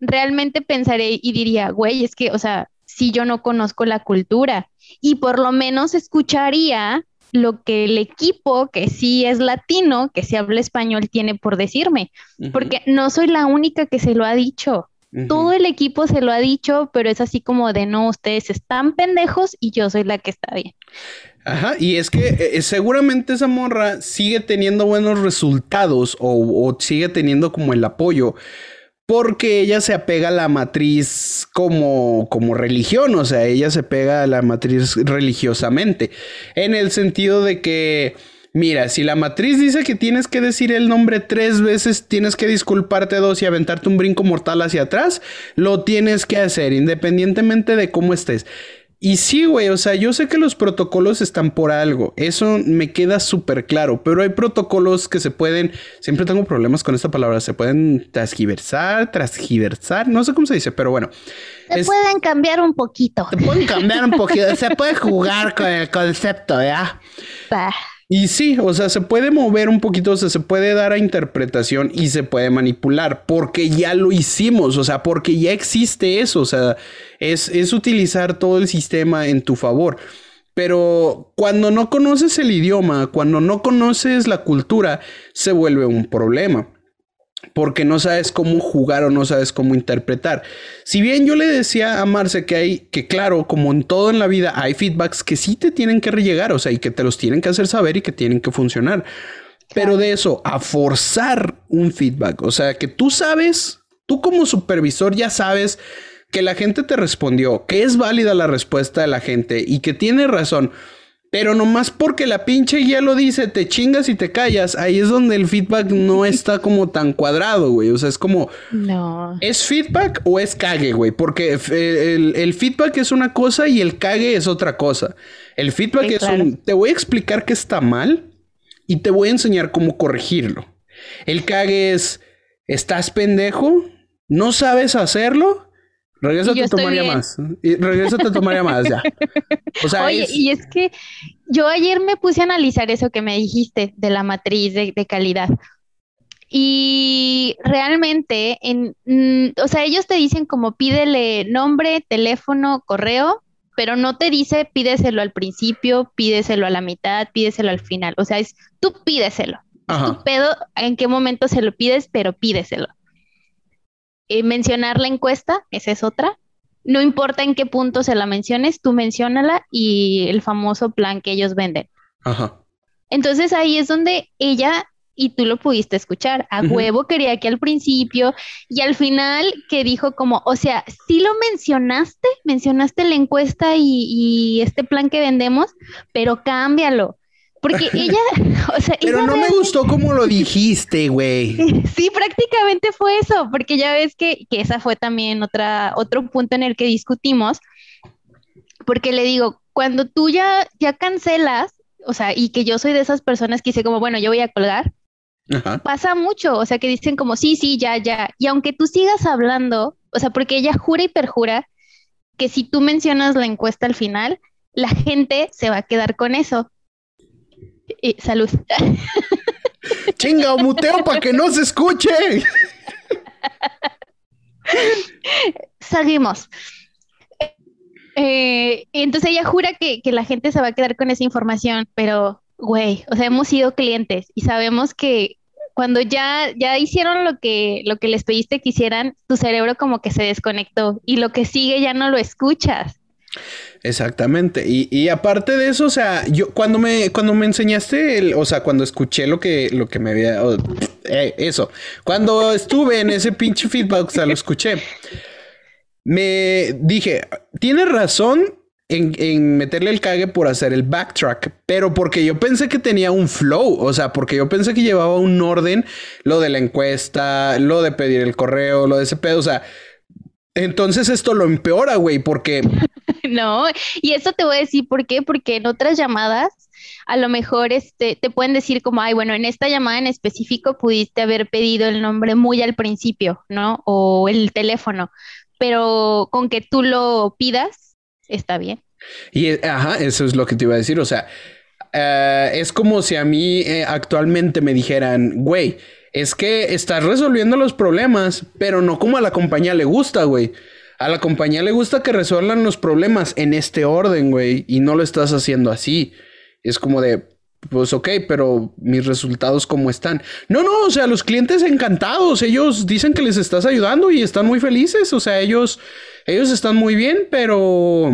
realmente pensaré y diría, güey, es que, o sea, si yo no conozco la cultura y por lo menos escucharía lo que el equipo, que sí es latino, que sí habla español, tiene por decirme, porque no soy la única que se lo ha dicho. Todo el equipo se lo ha dicho, pero es así como de no, ustedes están pendejos y yo soy la que está bien. Ajá, y es que eh, eh, seguramente esa morra sigue teniendo buenos resultados o, o, sigue teniendo como el apoyo porque ella se apega a la matriz como, como religión, o sea, ella se pega a la matriz religiosamente, en el sentido de que Mira, si la matriz dice que tienes que decir el nombre tres veces, tienes que disculparte dos y aventarte un brinco mortal hacia atrás, lo tienes que hacer, independientemente de cómo estés. Y sí, güey, o sea, yo sé que los protocolos están por algo, eso me queda súper claro, pero hay protocolos que se pueden, siempre tengo problemas con esta palabra, se pueden transgiversar, transgiversar, no sé cómo se dice, pero bueno. Se pueden cambiar un poquito. Se pueden cambiar un poquito, se puede jugar con el concepto, ¿ya? Y sí, o sea, se puede mover un poquito, o sea, se puede dar a interpretación y se puede manipular, porque ya lo hicimos, o sea, porque ya existe eso, o sea, es, es utilizar todo el sistema en tu favor. Pero cuando no conoces el idioma, cuando no conoces la cultura, se vuelve un problema porque no sabes cómo jugar o no sabes cómo interpretar. Si bien yo le decía a Marce que hay, que claro, como en todo en la vida, hay feedbacks que sí te tienen que rellegar, o sea, y que te los tienen que hacer saber y que tienen que funcionar. Pero de eso, a forzar un feedback, o sea, que tú sabes, tú como supervisor ya sabes que la gente te respondió, que es válida la respuesta de la gente y que tiene razón. Pero nomás porque la pinche guía lo dice, te chingas y te callas. Ahí es donde el feedback no está como tan cuadrado, güey. O sea, es como. No. ¿Es feedback o es cague, güey? Porque el, feedback es una cosa y el cague es otra cosa. El feedback es un. Te voy a explicar que está mal y te voy a enseñar cómo corregirlo. El cague es. ¿Estás pendejo? ¿No sabes hacerlo? Regrésate a tomaría más. Y regrésate a tomaría más, ya. O sea, Oye, y es que yo ayer me puse a analizar eso que me dijiste de la matriz de, calidad. Y realmente, en, mm, o sea, ellos te dicen como pídele nombre, teléfono, correo, pero no te dice pídeselo al principio, pídeselo a la mitad, pídeselo al final. O sea, es tú pídeselo. tu pedo en qué momento se lo pides, pero pídeselo. Eh, mencionar la encuesta, esa es otra. No importa en qué punto se la menciones, tú menciónala y el famoso plan que ellos venden. Ajá. Entonces ahí es donde ella, y tú lo pudiste escuchar, a huevo quería que al principio y al final que dijo como, o sea, sí lo mencionaste, mencionaste la encuesta y, y este plan que vendemos, pero cámbialo. Porque ella, o sea, Pero no me gustó cómo lo dijiste, güey. Sí, prácticamente fue eso, porque ya ves que, que esa fue también otra, otro punto en el que discutimos, porque le digo, cuando tú ya, ya cancelas, o sea, y que yo soy de esas personas que dice como, bueno, yo voy a colgar, pasa mucho, o sea, que dicen como, sí, sí, ya, ya, y aunque tú sigas hablando, o sea, porque ella jura y perjura que si tú mencionas la encuesta al final, la gente se va a quedar con eso. Y salud. Chinga, muteo para que no se escuche. Seguimos. Eh, entonces ella jura que, la gente se va a quedar con esa información, pero, güey, o sea, hemos sido clientes y sabemos que cuando ya, ya hicieron lo que, lo que les pediste que hicieran, tu cerebro como que se desconectó y lo que sigue ya no lo escuchas. Exactamente. Y, aparte de eso, o sea, yo cuando me, cuando me enseñaste, el, o sea, cuando escuché lo que, lo que me había, eh, eso, cuando estuve en ese pinche feedback, o sea, lo escuché, me dije, tiene razón en, en, meterle el cague por hacer el backtrack, pero porque yo pensé que tenía un flow, o sea, porque yo pensé que llevaba un orden, lo de la encuesta, lo de pedir el correo, lo de ese pedo, o sea, entonces esto lo empeora, güey, porque... no, y eso te voy a decir por qué, porque en otras llamadas a lo mejor este, te pueden decir como, ay, bueno, en esta llamada en específico pudiste haber pedido el nombre muy al principio, ¿no? O el teléfono, pero con que tú lo pidas, está bien. Y, eh, ajá, eso es lo que te iba a decir, o sea, eh, es como si a mí eh, actualmente me dijeran, güey, es que estás resolviendo los problemas, pero no como a la compañía le gusta, güey. A la compañía le gusta que resuelvan los problemas en este orden, güey, y no lo estás haciendo así. Es como de, pues ok, pero mis resultados cómo están. No, no, o sea, los clientes encantados, ellos dicen que les estás ayudando y están muy felices, o sea, ellos, ellos están muy bien, pero,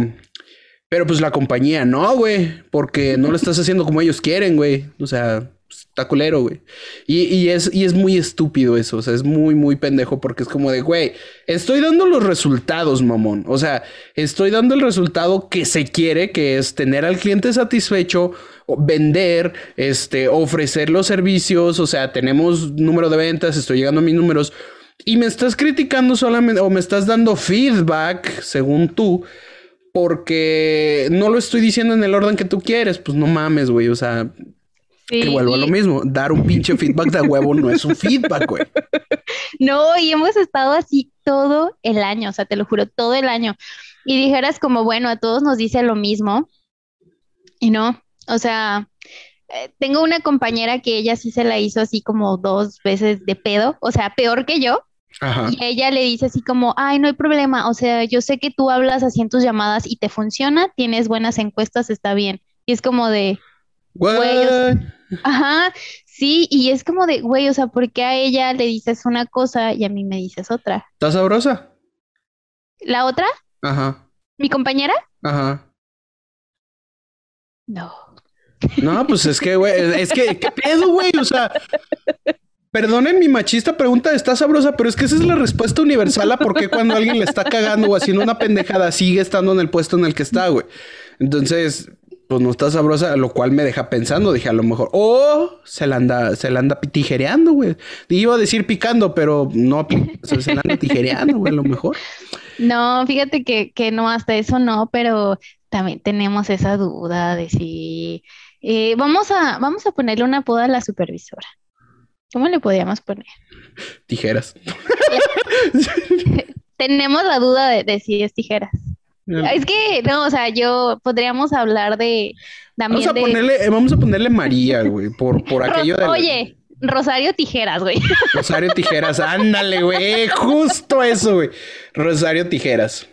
pero pues la compañía no, güey, porque no lo estás haciendo como ellos quieren, güey, o sea, está güey. Y, es, y es muy estúpido eso, o sea, es muy, muy pendejo porque es como de, güey, estoy dando los resultados, mamón. O sea, estoy dando el resultado que se quiere, que es tener al cliente satisfecho, vender, este, ofrecer los servicios, o sea, tenemos número de ventas, estoy llegando a mis números. Y me estás criticando solamente, o me estás dando feedback, según tú, porque no lo estoy diciendo en el orden que tú quieres. Pues no mames, güey. O sea, que vuelvo a lo mismo, dar un pinche feedback de huevo no es un feedback, güey. No, y hemos estado así todo el año, o sea, te lo juro, todo el año. Y dijeras como, bueno, a todos nos dice lo mismo. Y no, o sea, eh, tengo una compañera que ella sí se la hizo así como dos veces de pedo, o sea, peor que yo. Y ella le dice así como, ay, no hay problema, o sea, yo sé que tú hablas así en tus llamadas y te funciona, tienes buenas encuestas, está bien. Y es como de, Ajá, sí, y es como de, güey, o sea, ¿por qué a ella le dices una cosa y a mí me dices otra? ¿Estás sabrosa? ¿La otra? Ajá. ¿Mi compañera? Ajá. No. No, pues es que, güey, es que, ¿qué pedo, güey? O sea, perdonen mi machista pregunta, ¿está sabrosa? Pero es que esa es la respuesta universal a por qué cuando alguien le está cagando o haciendo una pendejada sigue estando en el puesto en el que está, güey. Entonces, pues no está sabrosa, lo cual me deja pensando, dije a lo mejor, oh, se la anda, se la anda tijereando, güey. Iba a decir picando, pero no, se la anda tijereando, güey, a lo mejor. No, fíjate que, que no, hasta eso no, pero también tenemos esa duda de si eh, vamos a, vamos a ponerle una poda a la supervisora. ¿Cómo le podríamos poner? Tijeras. tenemos la duda de, de si es tijeras. Es que, no, o sea, yo podríamos hablar de. Vamos a, ponerle, eh, vamos a ponerle María, güey, por, por aquello de. Oye, Rosario Tijeras, güey. Rosario Tijeras, ándale, güey. Justo eso, güey. Rosario Tijeras.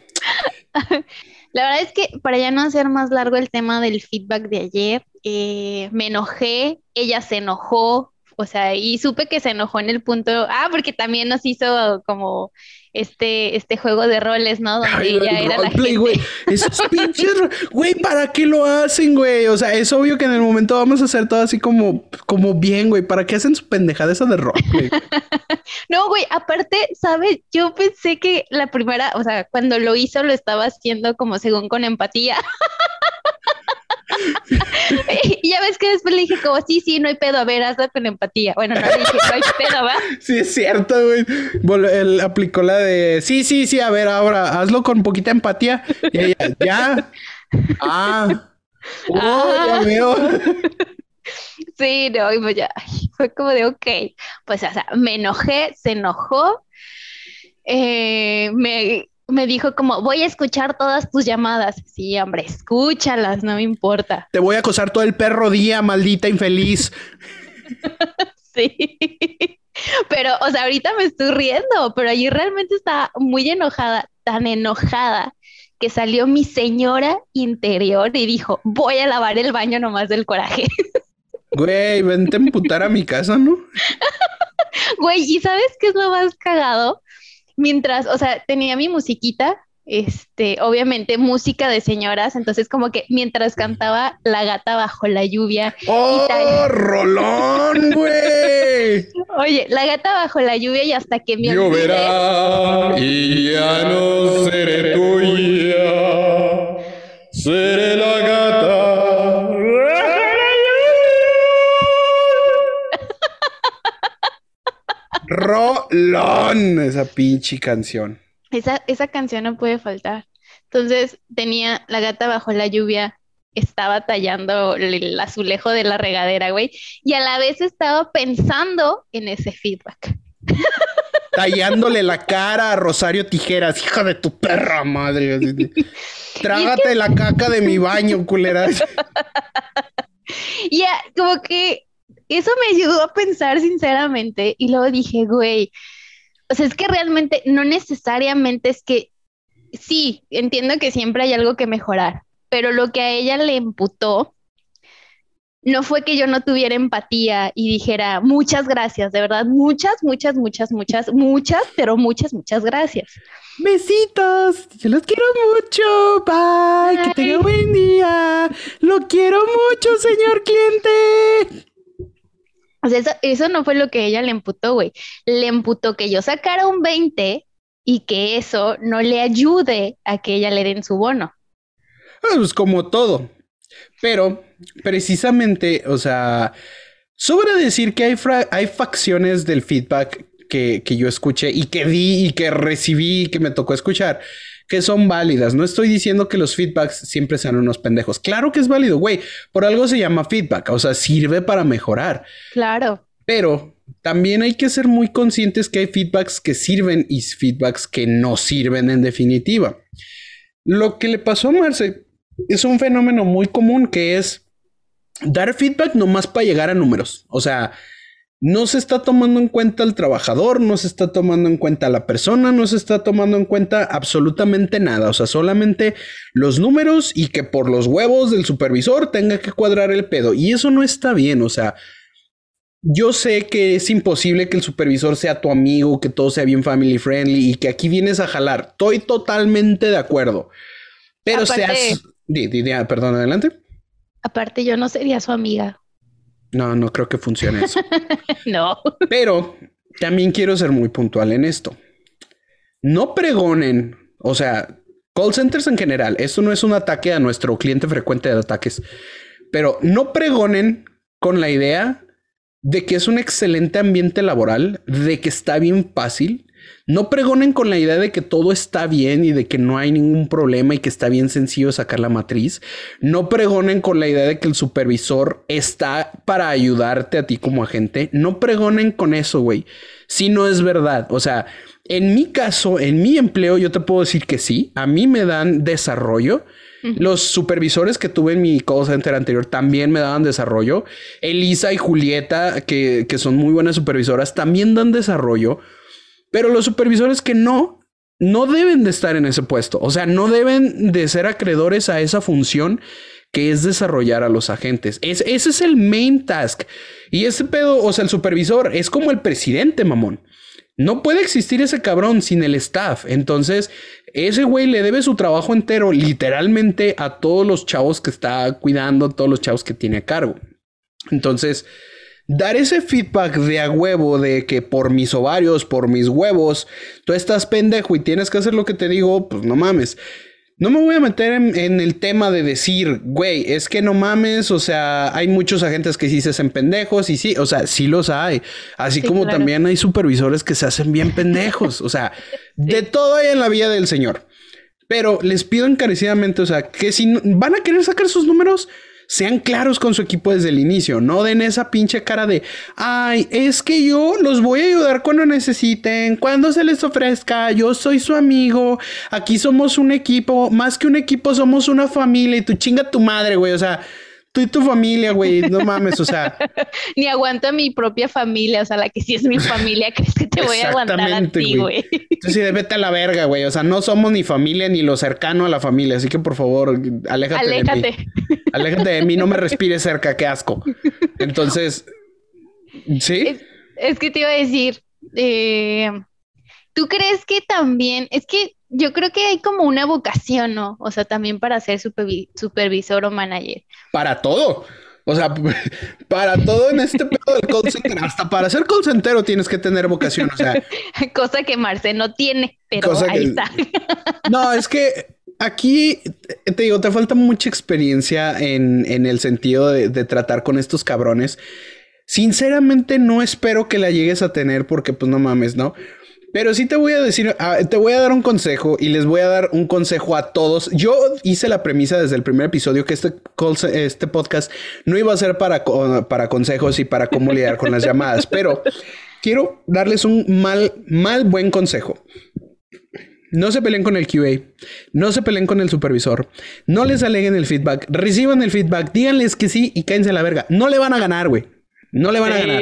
La verdad es que para ya no hacer más largo el tema del feedback de ayer, eh, me enojé, ella se enojó, o sea, y supe que se enojó en el punto, ah, porque también nos hizo como este, este juego de roles, ¿no? Donde ella era la gente. güey. Esos pinches, güey, ¿para qué lo hacen, güey? O sea, es obvio que en el momento vamos a hacer todo así como, como bien, güey. ¿Para qué hacen su pendejada esa de roleplay? no, güey, aparte, ¿sabes? Yo pensé que la primera, o sea, cuando lo hizo lo estaba haciendo como según con empatía. y ya ves que después le dije como, sí, sí, no hay pedo, a ver, hazlo con empatía. Bueno, no le dije, no hay pedo, ¿va? Sí, es cierto, güey. Él aplicó la de, sí, sí, sí, a ver, ahora hazlo con poquita empatía. Y ella, ya. Ah. Oh, ya veo. Sí, no, y pues ya, fue como de, ok, pues, o sea, me enojé, se enojó, eh, me me dijo como, voy a escuchar todas tus llamadas. Sí, hombre, escúchalas, no me importa. Te voy a acosar todo el perro día, maldita infeliz. sí. Pero, o sea, ahorita me estoy riendo, pero allí realmente estaba muy enojada, tan enojada, que salió mi señora interior y dijo, voy a lavar el baño nomás del coraje. Güey, vente a emputar a mi casa, ¿no? Güey, ¿y sabes qué es lo más cagado? Mientras, o sea, tenía mi musiquita, este, obviamente música de señoras, entonces como que mientras cantaba La gata bajo la lluvia. ¡Oh, rolón, güey! Oye, La gata bajo la lluvia y hasta que me Lloverá y ya no seré tuya, seré la Rolón, esa pinche canción. Esa, esa canción no puede faltar. Entonces tenía la gata bajo la lluvia, estaba tallando el azulejo de la regadera, güey, y a la vez estaba pensando en ese feedback. Tallándole la cara a Rosario Tijeras, hija de tu perra madre. Trágate la caca de mi baño, culera. Ya, como que eso me ayudó a pensar sinceramente y luego dije, güey, o sea, es que realmente no necesariamente es que, sí, entiendo que siempre hay algo que mejorar, pero lo que a ella le imputó no fue que yo no tuviera empatía y dijera muchas gracias, de verdad, muchas, muchas, muchas, muchas, muchas, pero muchas, muchas gracias. Besitos, yo los quiero mucho, bye, que tenga buen día, lo quiero mucho, señor cliente. O sea, eso, no fue lo que ella le emputó, güey. Le emputó que yo sacara un 20 y que eso no le ayude a que ella le den su bono. Ah, pues como todo. Pero precisamente, o sea, sobra decir que hay, hay facciones del feedback que, que, yo escuché y que di y que recibí y que me tocó escuchar que son válidas. No estoy diciendo que los feedbacks siempre sean unos pendejos. Claro que es válido, güey. Por algo se llama feedback, o sea, sirve para mejorar. Claro. Pero también hay que ser muy conscientes que hay feedbacks que sirven y feedbacks que no sirven en definitiva. Lo que le pasó a Marce es un fenómeno muy común que es dar feedback nomás para llegar a números. O sea, no se está tomando en cuenta el trabajador, no se está tomando en cuenta la persona, no se está tomando en cuenta absolutamente nada. O sea, solamente los números y que por los huevos del supervisor tenga que cuadrar el pedo. Y eso no está bien. O sea, yo sé que es imposible que el supervisor sea tu amigo, que todo sea bien family friendly y que aquí vienes a jalar. Estoy totalmente de acuerdo. Pero seas. perdón, adelante. Aparte, yo no sería su amiga. No, no creo que funcione eso. no. Pero también quiero ser muy puntual en esto. No pregonen, o sea, call centers en general. Esto no es un ataque a nuestro cliente frecuente de ataques, pero no pregonen con la idea de que es un excelente ambiente laboral, de que está bien fácil. No pregonen con la idea de que todo está bien y de que no hay ningún problema y que está bien sencillo sacar la matriz. No pregonen con la idea de que el supervisor está para ayudarte a ti como agente. No pregonen con eso, güey. Si no es verdad. O sea, en mi caso, en mi empleo, yo te puedo decir que sí. A mí me dan desarrollo los supervisores que tuve en mi call center anterior también me daban desarrollo. Elisa y Julieta, que, que son muy buenas supervisoras, también dan desarrollo. Pero los supervisores que no, no deben de estar en ese puesto. O sea, no deben de ser acreedores a esa función que es desarrollar a los agentes. Es, ese es el main task. Y ese pedo, o sea, el supervisor es como el presidente, mamón. No puede existir ese cabrón sin el staff. Entonces, ese güey le debe su trabajo entero literalmente a todos los chavos que está cuidando, todos los chavos que tiene a cargo. Entonces, dar ese feedback de a huevo de que por mis ovarios, por mis huevos, tú estás pendejo y tienes que hacer lo que te digo, pues no mames. No me voy a meter en, el tema de decir, güey, es que no mames, o sea, hay muchos agentes que sí se hacen pendejos y sí, o sea, sí los hay. Así como también hay supervisores que se hacen bien pendejos, o sea, de todo hay en la vida del señor. Pero les pido encarecidamente, o sea, que si van a querer sacar sus números, sean claros con su equipo desde el inicio. No den esa pinche cara de, ay, es que yo los voy a ayudar cuando necesiten, cuando se les ofrezca. Yo soy su amigo. Aquí somos un equipo. Más que un equipo, somos una familia. Y tu chinga tu madre, güey. O sea, tú y tu familia, güey, no mames, o sea. Ni aguanto a mi propia familia, o sea, la que sí es mi familia, ¿crees que te voy a aguantar a ti, güey? sí, vete a la verga, güey, o sea, no somos ni familia ni lo cercano a la familia, así que por favor, aléjate, de mí. Aléjate de mí, no me respires cerca, qué asco. Entonces, ¿sí? Es, que te iba a decir, eh, ¿tú crees que también, es que yo creo que hay como una vocación, ¿no? O sea, también para ser supervisor o manager. Para todo. O sea, para todo en este pedo del call center, hasta para ser call center tienes que tener vocación, o sea. Cosa que Marce no tiene, pero ahí está. No, es que aquí te digo, te falta mucha experiencia en, en el sentido de, de, tratar con estos cabrones. Sinceramente, no espero que la llegues a tener porque, pues no mames, ¿no? Pero sí te voy a decir, ah, te voy a dar un consejo y les voy a dar un consejo a todos. Yo hice la premisa desde el primer episodio que este, este podcast no iba a ser para, para consejos y para cómo lidiar con las llamadas, pero quiero darles un mal, mal, buen consejo. No se peleen con el QA, no se peleen con el supervisor, no les aleguen el feedback, reciban el feedback, díganles que sí y cállense a la verga. No le van a ganar, güey. No le van a ganar.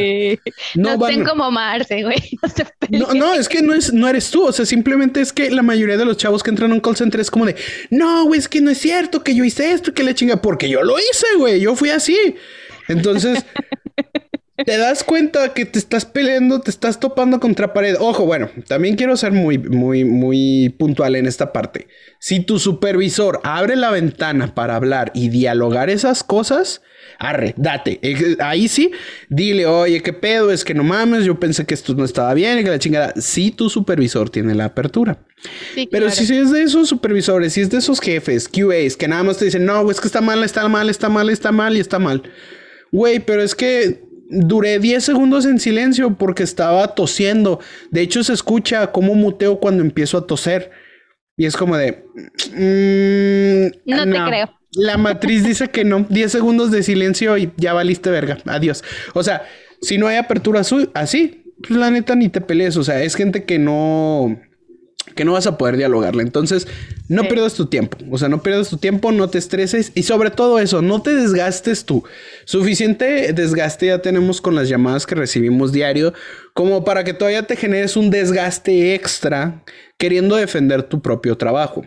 No, no como Marce, güey. No, no, es que no, es, no eres tú. O sea, simplemente es que la mayoría de los chavos que entran a un call center es como de, no, güey, es que no es cierto que yo hice esto, que le chinga, porque yo lo hice, güey. Yo fui así. Entonces, te das cuenta que te estás peleando, te estás topando contra pared. Ojo, bueno, también quiero ser muy, muy, muy puntual en esta parte. Si tu supervisor abre la ventana para hablar y dialogar esas cosas, arre, date. Ahí sí, dile, oye, qué pedo, es que no mames, yo pensé que esto no estaba bien y que la chingada. Si tu supervisor tiene la apertura. Pero si es de esos supervisores, si es de esos jefes, QAs, que nada más te dicen, no, es que está mal, está mal, está mal, está mal y está mal. Güey, pero es que duré 10 segundos en silencio porque estaba tosiendo. De hecho, se escucha cómo muteo cuando empiezo a toser. Y es como de... Mm, no, te creo. La matriz dice que no. 10 segundos de silencio y ya valiste verga. Adiós. O sea, si no hay apertura así, pues la neta ni te pelees. O sea, es gente que no que no vas a poder dialogarla. Entonces, no pierdas tu tiempo. O sea, no pierdas tu tiempo, no te estreses y sobre todo eso, no te desgastes tú. Suficiente desgaste ya tenemos con las llamadas que recibimos diario como para que todavía te generes un desgaste extra queriendo defender tu propio trabajo.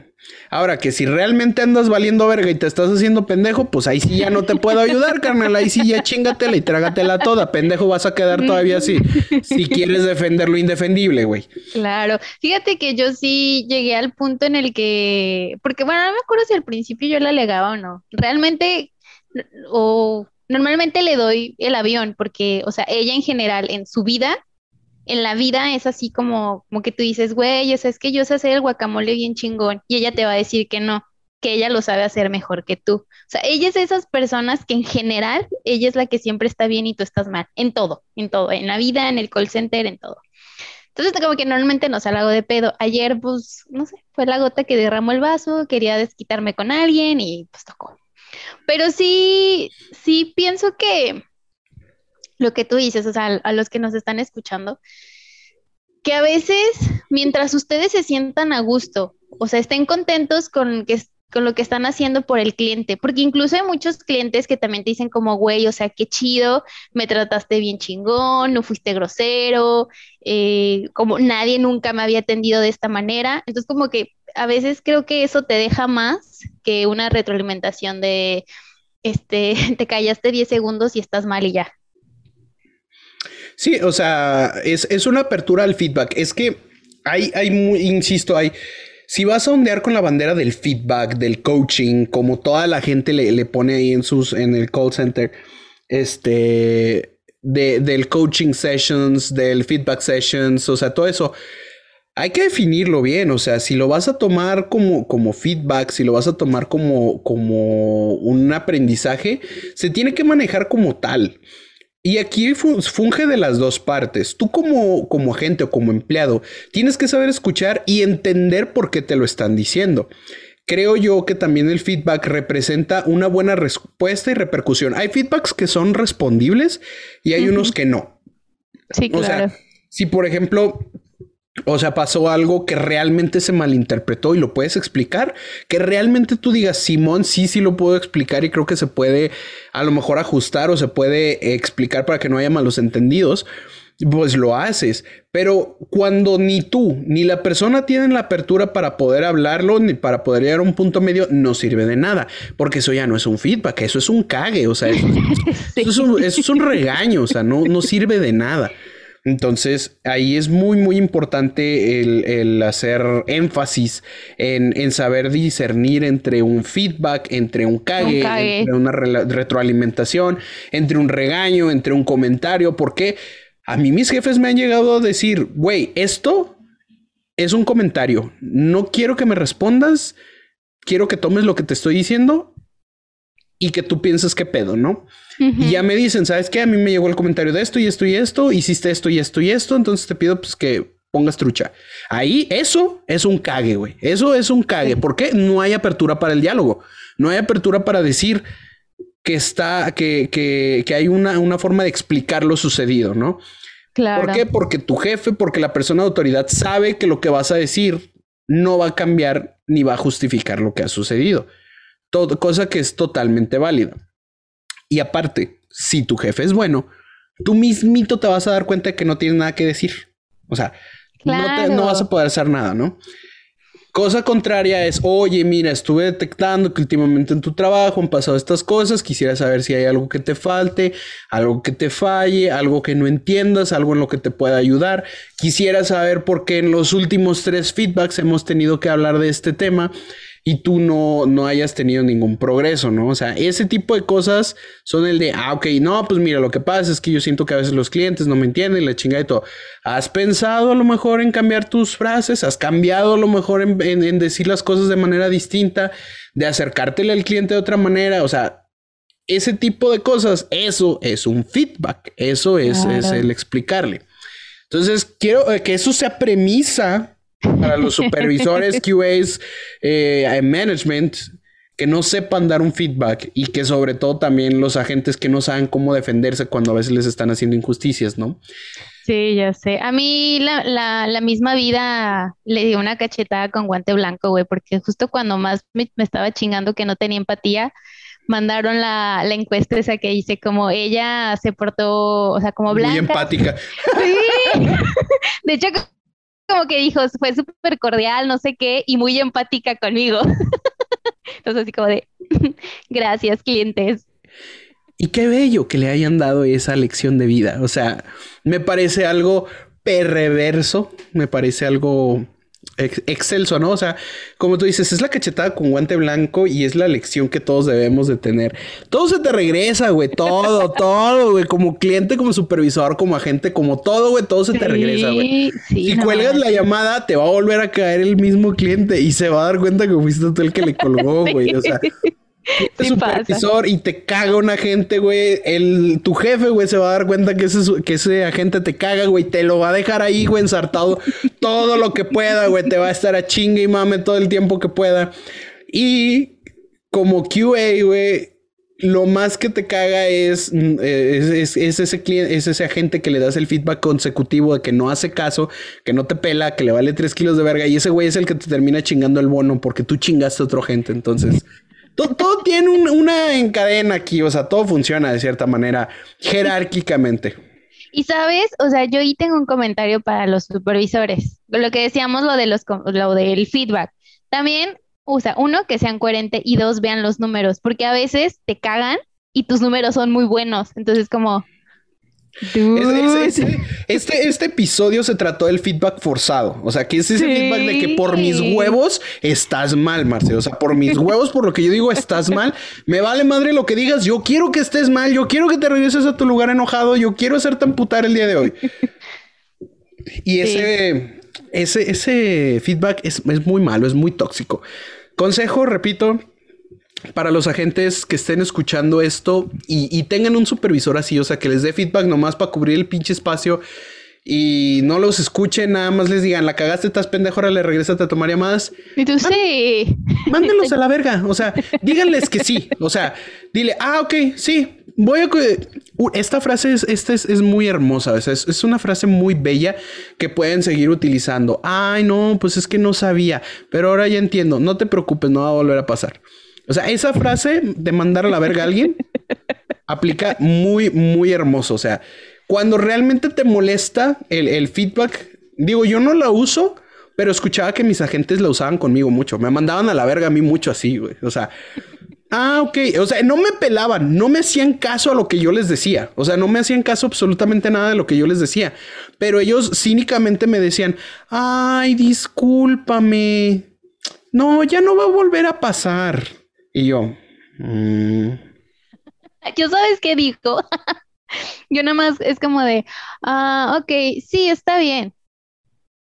Ahora que si realmente andas valiendo verga y te estás haciendo pendejo, pues ahí sí ya no te puedo ayudar, carnal. Ahí sí ya chingatela y trágatela toda. Pendejo vas a quedar todavía así. Si quieres defender lo indefendible, güey. Claro. Fíjate que yo sí llegué al punto en el que. Porque bueno, no me acuerdo si al principio yo le alegaba o no. Realmente. O normalmente le doy el avión, porque, o sea, ella en general, en su vida, en la vida es así como, como que tú dices, güey, o sea, es que yo sé hacer el guacamole bien chingón y ella te va a decir que no, que ella lo sabe hacer mejor que tú. O sea, ella es de esas personas que en general, ella es la que siempre está bien y tú estás mal, en todo, en todo, en la vida, en el call center, en todo. Entonces, como que normalmente no salgo de pedo. Ayer, pues, no sé, fue la gota que derramó el vaso, quería desquitarme con alguien y pues tocó. Pero sí, sí pienso que lo que tú dices, o sea, a los que nos están escuchando, que a veces, mientras ustedes se sientan a gusto, o sea, estén contentos con, que, con lo que están haciendo por el cliente, porque incluso hay muchos clientes que también te dicen como, güey, o sea, qué chido, me trataste bien chingón, no fuiste grosero, eh, como nadie nunca me había atendido de esta manera. Entonces, como que a veces creo que eso te deja más que una retroalimentación de, este, te callaste 10 segundos y estás mal y ya. Sí, o sea, es, una apertura al feedback. Es que hay, hay muy, insisto, hay. Si vas a ondear con la bandera del feedback, del coaching, como toda la gente le, pone ahí en sus, en el call center, este, de, del coaching sessions, del feedback sessions, o sea, todo eso. Hay que definirlo bien, o sea, si lo vas a tomar como, como feedback, si lo vas a tomar como, como un aprendizaje, se tiene que manejar como tal. Y aquí funge de las dos partes. Tú como, como agente o como empleado tienes que saber escuchar y entender por qué te lo están diciendo. Creo yo que también el feedback representa una buena respuesta y repercusión. Hay feedbacks que son respondibles y hay unos que no. Sí, claro. O sea, si por ejemplo o sea, pasó algo que realmente se malinterpretó y lo puedes explicar. Que realmente tú digas, Simón, sí, sí lo puedo explicar y creo que se puede a lo mejor ajustar o se puede explicar para que no haya malos entendidos. Pues lo haces. Pero cuando ni tú ni la persona tienen la apertura para poder hablarlo ni para poder llegar a un punto medio, no sirve de nada. Porque eso ya no es un feedback, eso es un cague. O sea, eso, es, un, eso es un regaño. O sea, no, no sirve de nada. Entonces, ahí es muy, muy importante el, hacer énfasis en, saber discernir entre un feedback, entre un cague, entre una retroalimentación, entre un regaño, entre un comentario, porque a mí mis jefes me han llegado a decir, güey, esto es un comentario, no quiero que me respondas, quiero que tomes lo que te estoy diciendo y que tú pienses qué pedo, ¿no? Y ya me dicen, ¿sabes qué? A mí me llegó el comentario de esto y esto y esto, hiciste esto y esto y esto, entonces te pido pues que pongas trucha. Ahí eso es un cague, güey. Eso es un cague. ¿Por qué? No hay apertura para el diálogo. No hay apertura para decir que está, que, que, que hay una, una forma de explicar lo sucedido, ¿no? Claro. ¿Por qué? Porque tu jefe, porque la persona de autoridad sabe que lo que vas a decir no va a cambiar ni va a justificar lo que ha sucedido cosa que es totalmente válida. Y aparte, si tu jefe es bueno, tú mismito te vas a dar cuenta de que no tienes nada que decir. O sea, no, vas a poder hacer nada, ¿no? Cosa contraria es, oye, mira, estuve detectando que últimamente en tu trabajo han pasado estas cosas, quisiera saber si hay algo que te falte, algo que te falle, algo que no entiendas, algo en lo que te pueda ayudar. Quisiera saber por qué en los últimos tres feedbacks hemos tenido que hablar de este tema y tú no, no hayas tenido ningún progreso, ¿no? O sea, ese tipo de cosas son el de, ah, ok, no, pues mira, lo que pasa es que yo siento que a veces los clientes no me entienden, la chingada y todo. ¿Has pensado a lo mejor en cambiar tus frases? ¿Has cambiado a lo mejor en, en, decir las cosas de manera distinta? ¿De acercártele al cliente de otra manera? O sea, ese tipo de cosas, eso es un feedback, eso es, es el explicarle. Entonces, quiero eh, que eso sea premisa para los supervisores, QAs, eh, management, que no sepan dar un feedback y que sobre todo también los agentes que no saben cómo defenderse cuando a veces les están haciendo injusticias, ¿no? Sí, ya sé. A mí la, la, misma vida le dio una cachetada con guante blanco, güey, porque justo cuando más me, estaba chingando que no tenía empatía, mandaron la, la, encuesta esa que dice como ella se portó, o sea, como blanca. Muy empática. Sí. De hecho, como que dijo, fue súper cordial, no sé qué, y muy empática conmigo. Entonces así como de, gracias clientes. Y qué bello que le hayan dado esa lección de vida. O sea, me parece algo perverso, me parece algo excelso, ¿no? O sea, como tú dices, es la cachetada con guante blanco y es la lección que todos debemos de tener. Todo se te regresa, güey, todo, todo, güey, como cliente, como supervisor, como agente, como todo, güey, todo se te regresa, güey. si cuelgas la llamada, te va a volver a caer el mismo cliente y se va a dar cuenta que fuiste tú el que le colgó, güey. O sea, supervisor y te caga un agente, güey. El, tu jefe, güey, se va a dar cuenta que ese, que ese agente te caga, güey. Te lo va a dejar ahí, güey, ensartado todo lo que pueda, güey. Te va a estar a chingue y mame todo el tiempo que pueda. Y como QA, güey, lo más que te caga es, mm, es, ese cliente, es ese agente que le das el feedback consecutivo de que no hace caso, que no te pela, que le vale tres kilos de verga. Y ese güey es el que te termina chingando el bono porque tú chingaste a otro gente. Entonces, todo, tiene una encadena aquí, o sea, todo funciona de cierta manera, jerárquicamente. Y sabes, o sea, yo ahí tengo un comentario para los supervisores, lo que decíamos, lo, de los, lo del feedback. También, o sea, uno, que sean coherentes y dos, vean los números, porque a veces te cagan y tus números son muy buenos. Entonces, como, este, este episodio se trató del feedback forzado. O sea, que es ese feedback de que por mis huevos estás mal, Marce. O sea, por mis huevos, por lo que yo digo, estás mal. Me vale madre lo que digas. Yo quiero que estés mal. Yo quiero que te regreses a tu lugar enojado. Yo quiero hacerte amputar el día de hoy. Y ese, ese, ese feedback es, es muy malo, es muy tóxico. Consejo, repito, para los agentes que estén escuchando esto y, tengan un supervisor así, o sea, que les dé feedback nomás para cubrir el pinche espacio y no los escuchen, nada más les digan, la cagaste, estás pendejo, ahora le regresas a tomar llamadas. Y tú sí. Mándenlos a la verga, o sea, díganles que sí, o sea, dile, ah, ok, sí, voy a... Esta frase es, esta es, muy hermosa, o sea, es, es, una frase muy bella que pueden seguir utilizando. Ay, no, pues es que no sabía, pero ahora ya entiendo, no te preocupes, no va a volver a pasar. O sea, esa frase de mandar a la verga a alguien aplica muy, muy hermoso. O sea, cuando realmente te molesta el, feedback, digo, yo no la uso, pero escuchaba que mis agentes la usaban conmigo mucho. Me mandaban a la verga a mí mucho así, güey. O sea, ah, ok. O sea, no me pelaban, no me hacían caso a lo que yo les decía. O sea, no me hacían caso absolutamente nada de lo que yo les decía. Pero ellos cínicamente me decían, ay, discúlpame. No, ya no va a volver a pasar. Y yo, mm". yo sabes qué dijo. yo nada más es como de, ah, ok, sí, está bien.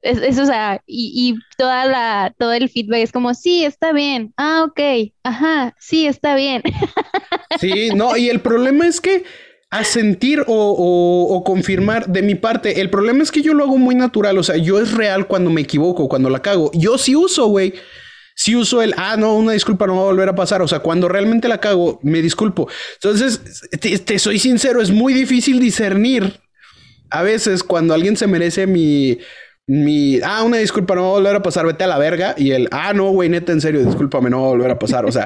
Es, o sea, y, toda la, todo el feedback es como, sí, está bien. Ah, ok, ajá, sí, está bien. sí, no, y el problema es que asentir o, o, o, confirmar de mi parte, el problema es que yo lo hago muy natural, o sea, yo es real cuando me equivoco, cuando la cago. Yo sí uso, güey si uso el, ah, no, una disculpa no va a volver a pasar. O sea, cuando realmente la cago, me disculpo. Entonces, te, soy sincero, es muy difícil discernir a veces cuando alguien se merece mi, mi, ah, una disculpa no va a volver a pasar, vete a la verga. Y el, ah, no, güey, neta, en serio, discúlpame, no va a volver a pasar. O sea,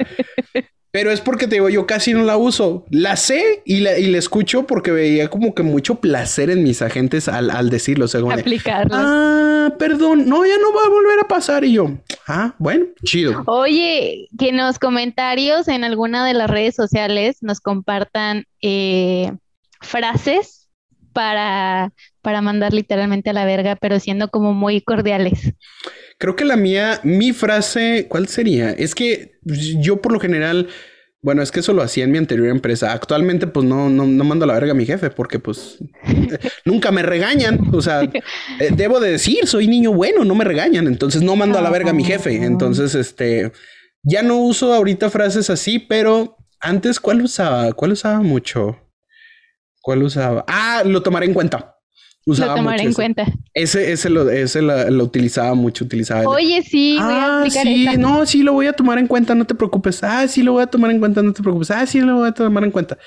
Pero es porque te digo, yo casi no la uso. La sé y la, y la escucho porque veía como que mucho placer en mis agentes al, al decirlo. O sea, Ah, perdón, no, ya no va a volver a pasar. Y yo, ah, bueno, chido. Oye, que en los comentarios en alguna de las redes sociales nos compartan eh, frases para, para mandar literalmente a la verga, pero siendo como muy cordiales. Creo que la mía, mi frase, ¿cuál sería? Es que yo por lo general, bueno, es que eso lo hacía en mi anterior empresa. Actualmente, pues no, no, no mando a la verga a mi jefe porque pues nunca me regañan. O sea, eh, debo de decir, soy niño bueno, no me regañan. Entonces no mando a la verga a mi jefe. Entonces, este, ya no uso ahorita frases así, pero antes, ¿cuál usaba? ¿Cuál usaba mucho? ¿Cuál usaba? Ah, lo tomaré en cuenta. Usaba lo tomar en cuenta. Ese, ese, lo, ese lo, utilizaba mucho, utilizaba. Oye, sí, voy a ah, sí, no, sí, lo voy a tomar en cuenta, no te preocupes. Ah, sí, lo voy a tomar en cuenta, no te preocupes. Ah, sí, lo voy a tomar en cuenta.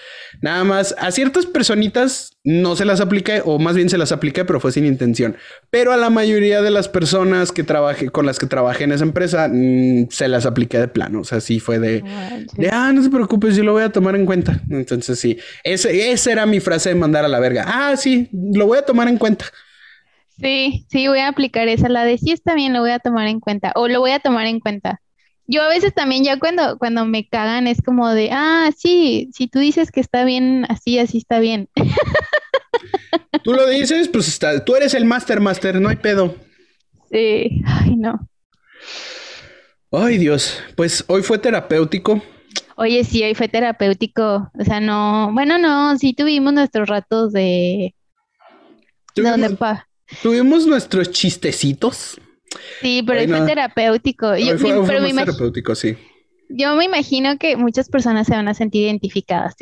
Nada más, a ciertas personitas no se las apliqué, o más bien se las apliqué, pero fue sin intención. Pero a la mayoría de las personas que trabajé, con las que trabajé en esa empresa, mm, se las apliqué de plano. O sea, sí fue de, de, ah, no se preocupes, yo lo voy a tomar en cuenta. Entonces, sí, ese, esa era mi frase de mandar a la verga. Ah, sí, lo voy a tomar en cuenta. Sí, sí, voy a aplicar esa, la de sí está bien, lo voy a tomar en cuenta, o lo voy a tomar en cuenta. Yo a veces también ya cuando, cuando me cagan es como de, ah, sí, si tú dices que está bien, así, así está bien. Tú lo dices, pues está, tú eres el master master, no hay pedo. Sí, ay no. Ay Dios, pues hoy fue terapéutico. Oye, sí, hoy fue terapéutico. O sea, no, bueno, no, sí tuvimos nuestros ratos de... Tuvimos nuestros chistecitos. Sí, pero fue terapéutico. Yo, fue, terapéutico, sí. Yo me imagino que muchas personas se van a sentir identificadas.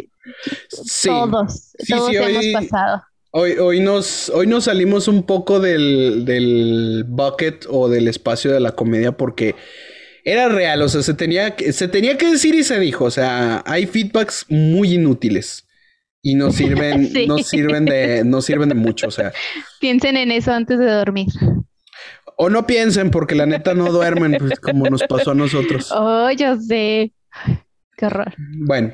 Sí. Todos, todos hemos pasado. Hoy, hoy, nos, hoy nos salimos un poco del, del bucket o del espacio de la comedia porque era real, o sea, se tenía, se tenía que decir y se dijo, o sea, hay feedbacks muy inútiles y no sirven, no sirven de, no sirven de mucho. O sea. Piensen en eso antes de dormir. O no piensen, porque la neta no duermen, pues, como nos pasó a nosotros. Oh, yo sé. Qué horror. Bueno.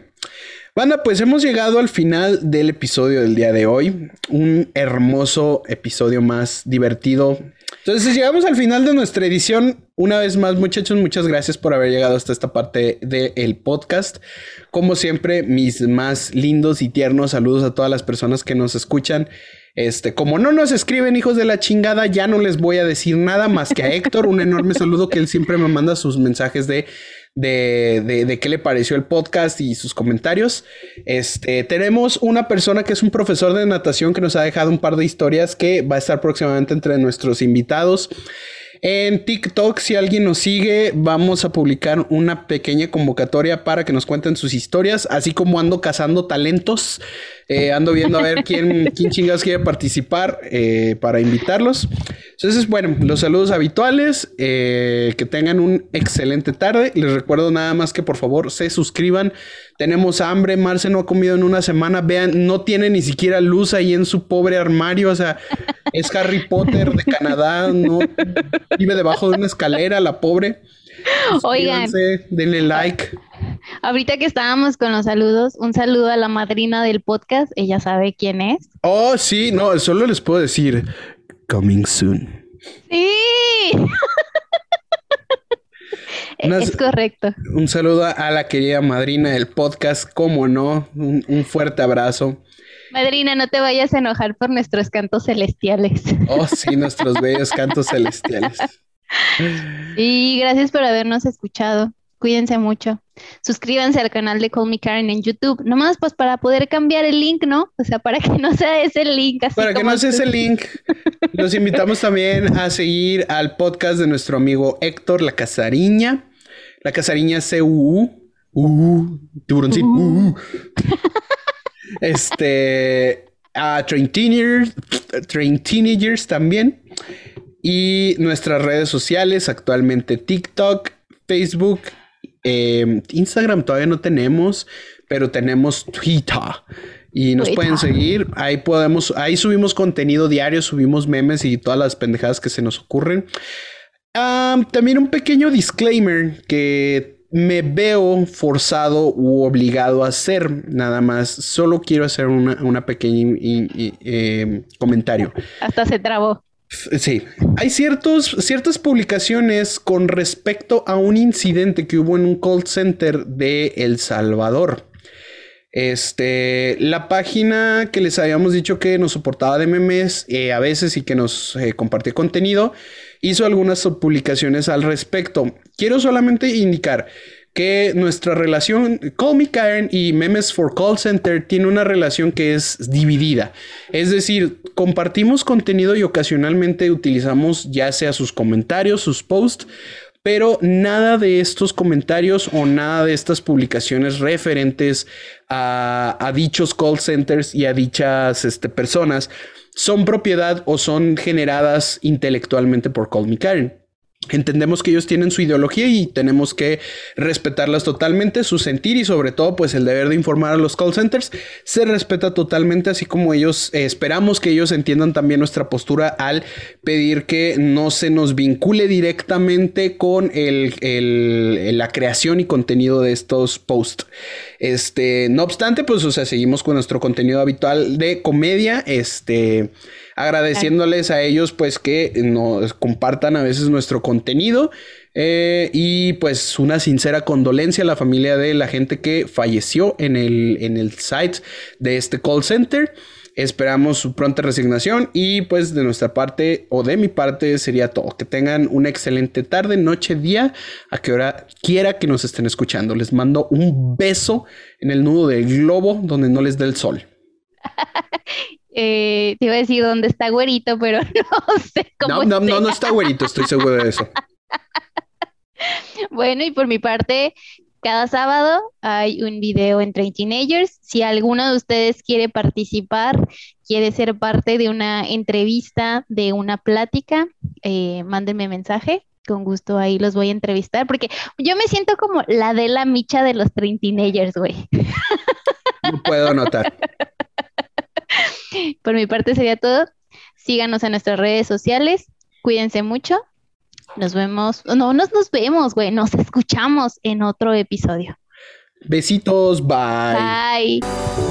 Banda, pues hemos llegado al final del episodio del día de hoy. Un hermoso episodio más divertido. Entonces llegamos al final de nuestra edición. Una vez más, muchachos, muchas gracias por haber llegado hasta esta parte del podcast. Como siempre, mis más lindos y tiernos saludos a todas las personas que nos escuchan. Este, como no nos escriben hijos de la chingada, ya no les voy a decir nada más que a Héctor. Un enorme saludo que él siempre me manda sus mensajes de de, de, qué le pareció el podcast y sus comentarios. Este, tenemos una persona que es un profesor de natación que nos ha dejado un par de historias que va a estar próximamente entre nuestros invitados. En TikTok, si alguien nos sigue, vamos a publicar una pequeña convocatoria para que nos cuenten sus historias, así como ando cazando talentos. Eh, ando viendo a ver quién, quién chingados quiere participar eh, para invitarlos. Entonces, bueno, los saludos habituales. Eh, que tengan un excelente tarde. Les recuerdo nada más que por favor se suscriban. Tenemos hambre. Marce no ha comido en una semana. Vean, no tiene ni siquiera luz ahí en su pobre armario. O sea, es Harry Potter de Canadá. No vive debajo de una escalera, la pobre. Oigan, denle like. Ahorita que estábamos con los saludos, un saludo a la madrina del podcast. Ella sabe quién es. Oh, sí, no, solo les puedo decir coming soon. Sí. es correcto. Un saludo a la querida madrina del podcast, como no, un, fuerte abrazo. Madrina, no te vayas a enojar por nuestros cantos celestiales. Oh, sí, nuestros bellos cantos celestiales. Y gracias por habernos escuchado. Cuídense mucho. Suscríbanse al canal de Call Me Karen en YouTube. Nomás pues para poder cambiar el link, ¿no? O sea, para que no sea ese link. Así para que no sea ese link. Los invitamos también a seguir al podcast de nuestro amigo Héctor La Casariña. La Casariña CUU. Uh, tiburoncín. Uh. este. A Train Teenagers, Train Teenagers también. Y nuestras redes sociales, actualmente TikTok, Facebook, Em, Instagram todavía no tenemos, pero tenemos Twitter. Y nos pueden seguir. Ahí podemos, ahí subimos contenido diario, subimos memes y todas las pendejadas que se nos ocurren. también un pequeño disclaimer que me veo forzado u obligado a hacer. Nada más, solo quiero hacer una, pequeña eh, comentario. Hasta se trabó. Sí, hay ciertas publicaciones con respecto a un incidente que hubo en un call center de El Salvador. Este, la página que les habíamos dicho que nos soportaba de memes eh, a veces y que nos eh, compartía contenido, hizo algunas publicaciones al respecto. Quiero solamente indicar que nuestra relación, Me Karen y Memes for Call Center tiene una relación que es dividida. Es decir, compartimos contenido y ocasionalmente utilizamos ya sea sus comentarios, sus posts, pero nada de estos comentarios o nada de estas publicaciones referentes a, dichos call centers y a dichas este, personas son propiedad o son generadas intelectualmente por Call Me Karen. Entendemos que ellos tienen su ideología y tenemos que respetarlas totalmente, su sentir y sobre todo pues el deber de informar a los call centers se respeta totalmente, así como ellos eh, esperamos que ellos entiendan también nuestra postura al pedir que no se nos vincule directamente con el, la creación y contenido de estos posts. Este, no obstante, pues o sea, seguimos con nuestro contenido habitual de comedia, este agradeciéndoles a ellos pues que nos compartan a veces nuestro contenido eh, y pues una sincera condolencia a la familia de la gente que falleció en el, en el site de este call center. Esperamos su pronta resignación y pues de nuestra parte o de mi parte sería todo. Que tengan una excelente tarde, noche, día, a que hora quiera que nos estén escuchando. Les mando un beso en el nudo del globo donde no les dé el sol. Eh, te iba a decir dónde está güerito, pero no sé cómo. No, no, no, no está güerito, estoy seguro de eso. bueno, y por mi parte, cada sábado hay un video en Train Teenagers. Si alguno de ustedes quiere participar, quiere ser parte de una entrevista, de una plática, eh, mándenme mensaje. Con gusto ahí los voy a entrevistar, porque yo me siento como la de la micha de los Teenagers, güey. No puedo notar. Por mi parte sería todo. Síganos en nuestras redes sociales. Cuídense mucho. Nos vemos. No, nos, nos vemos, güey. Nos escuchamos en otro episodio. Besitos. Bye. Bye.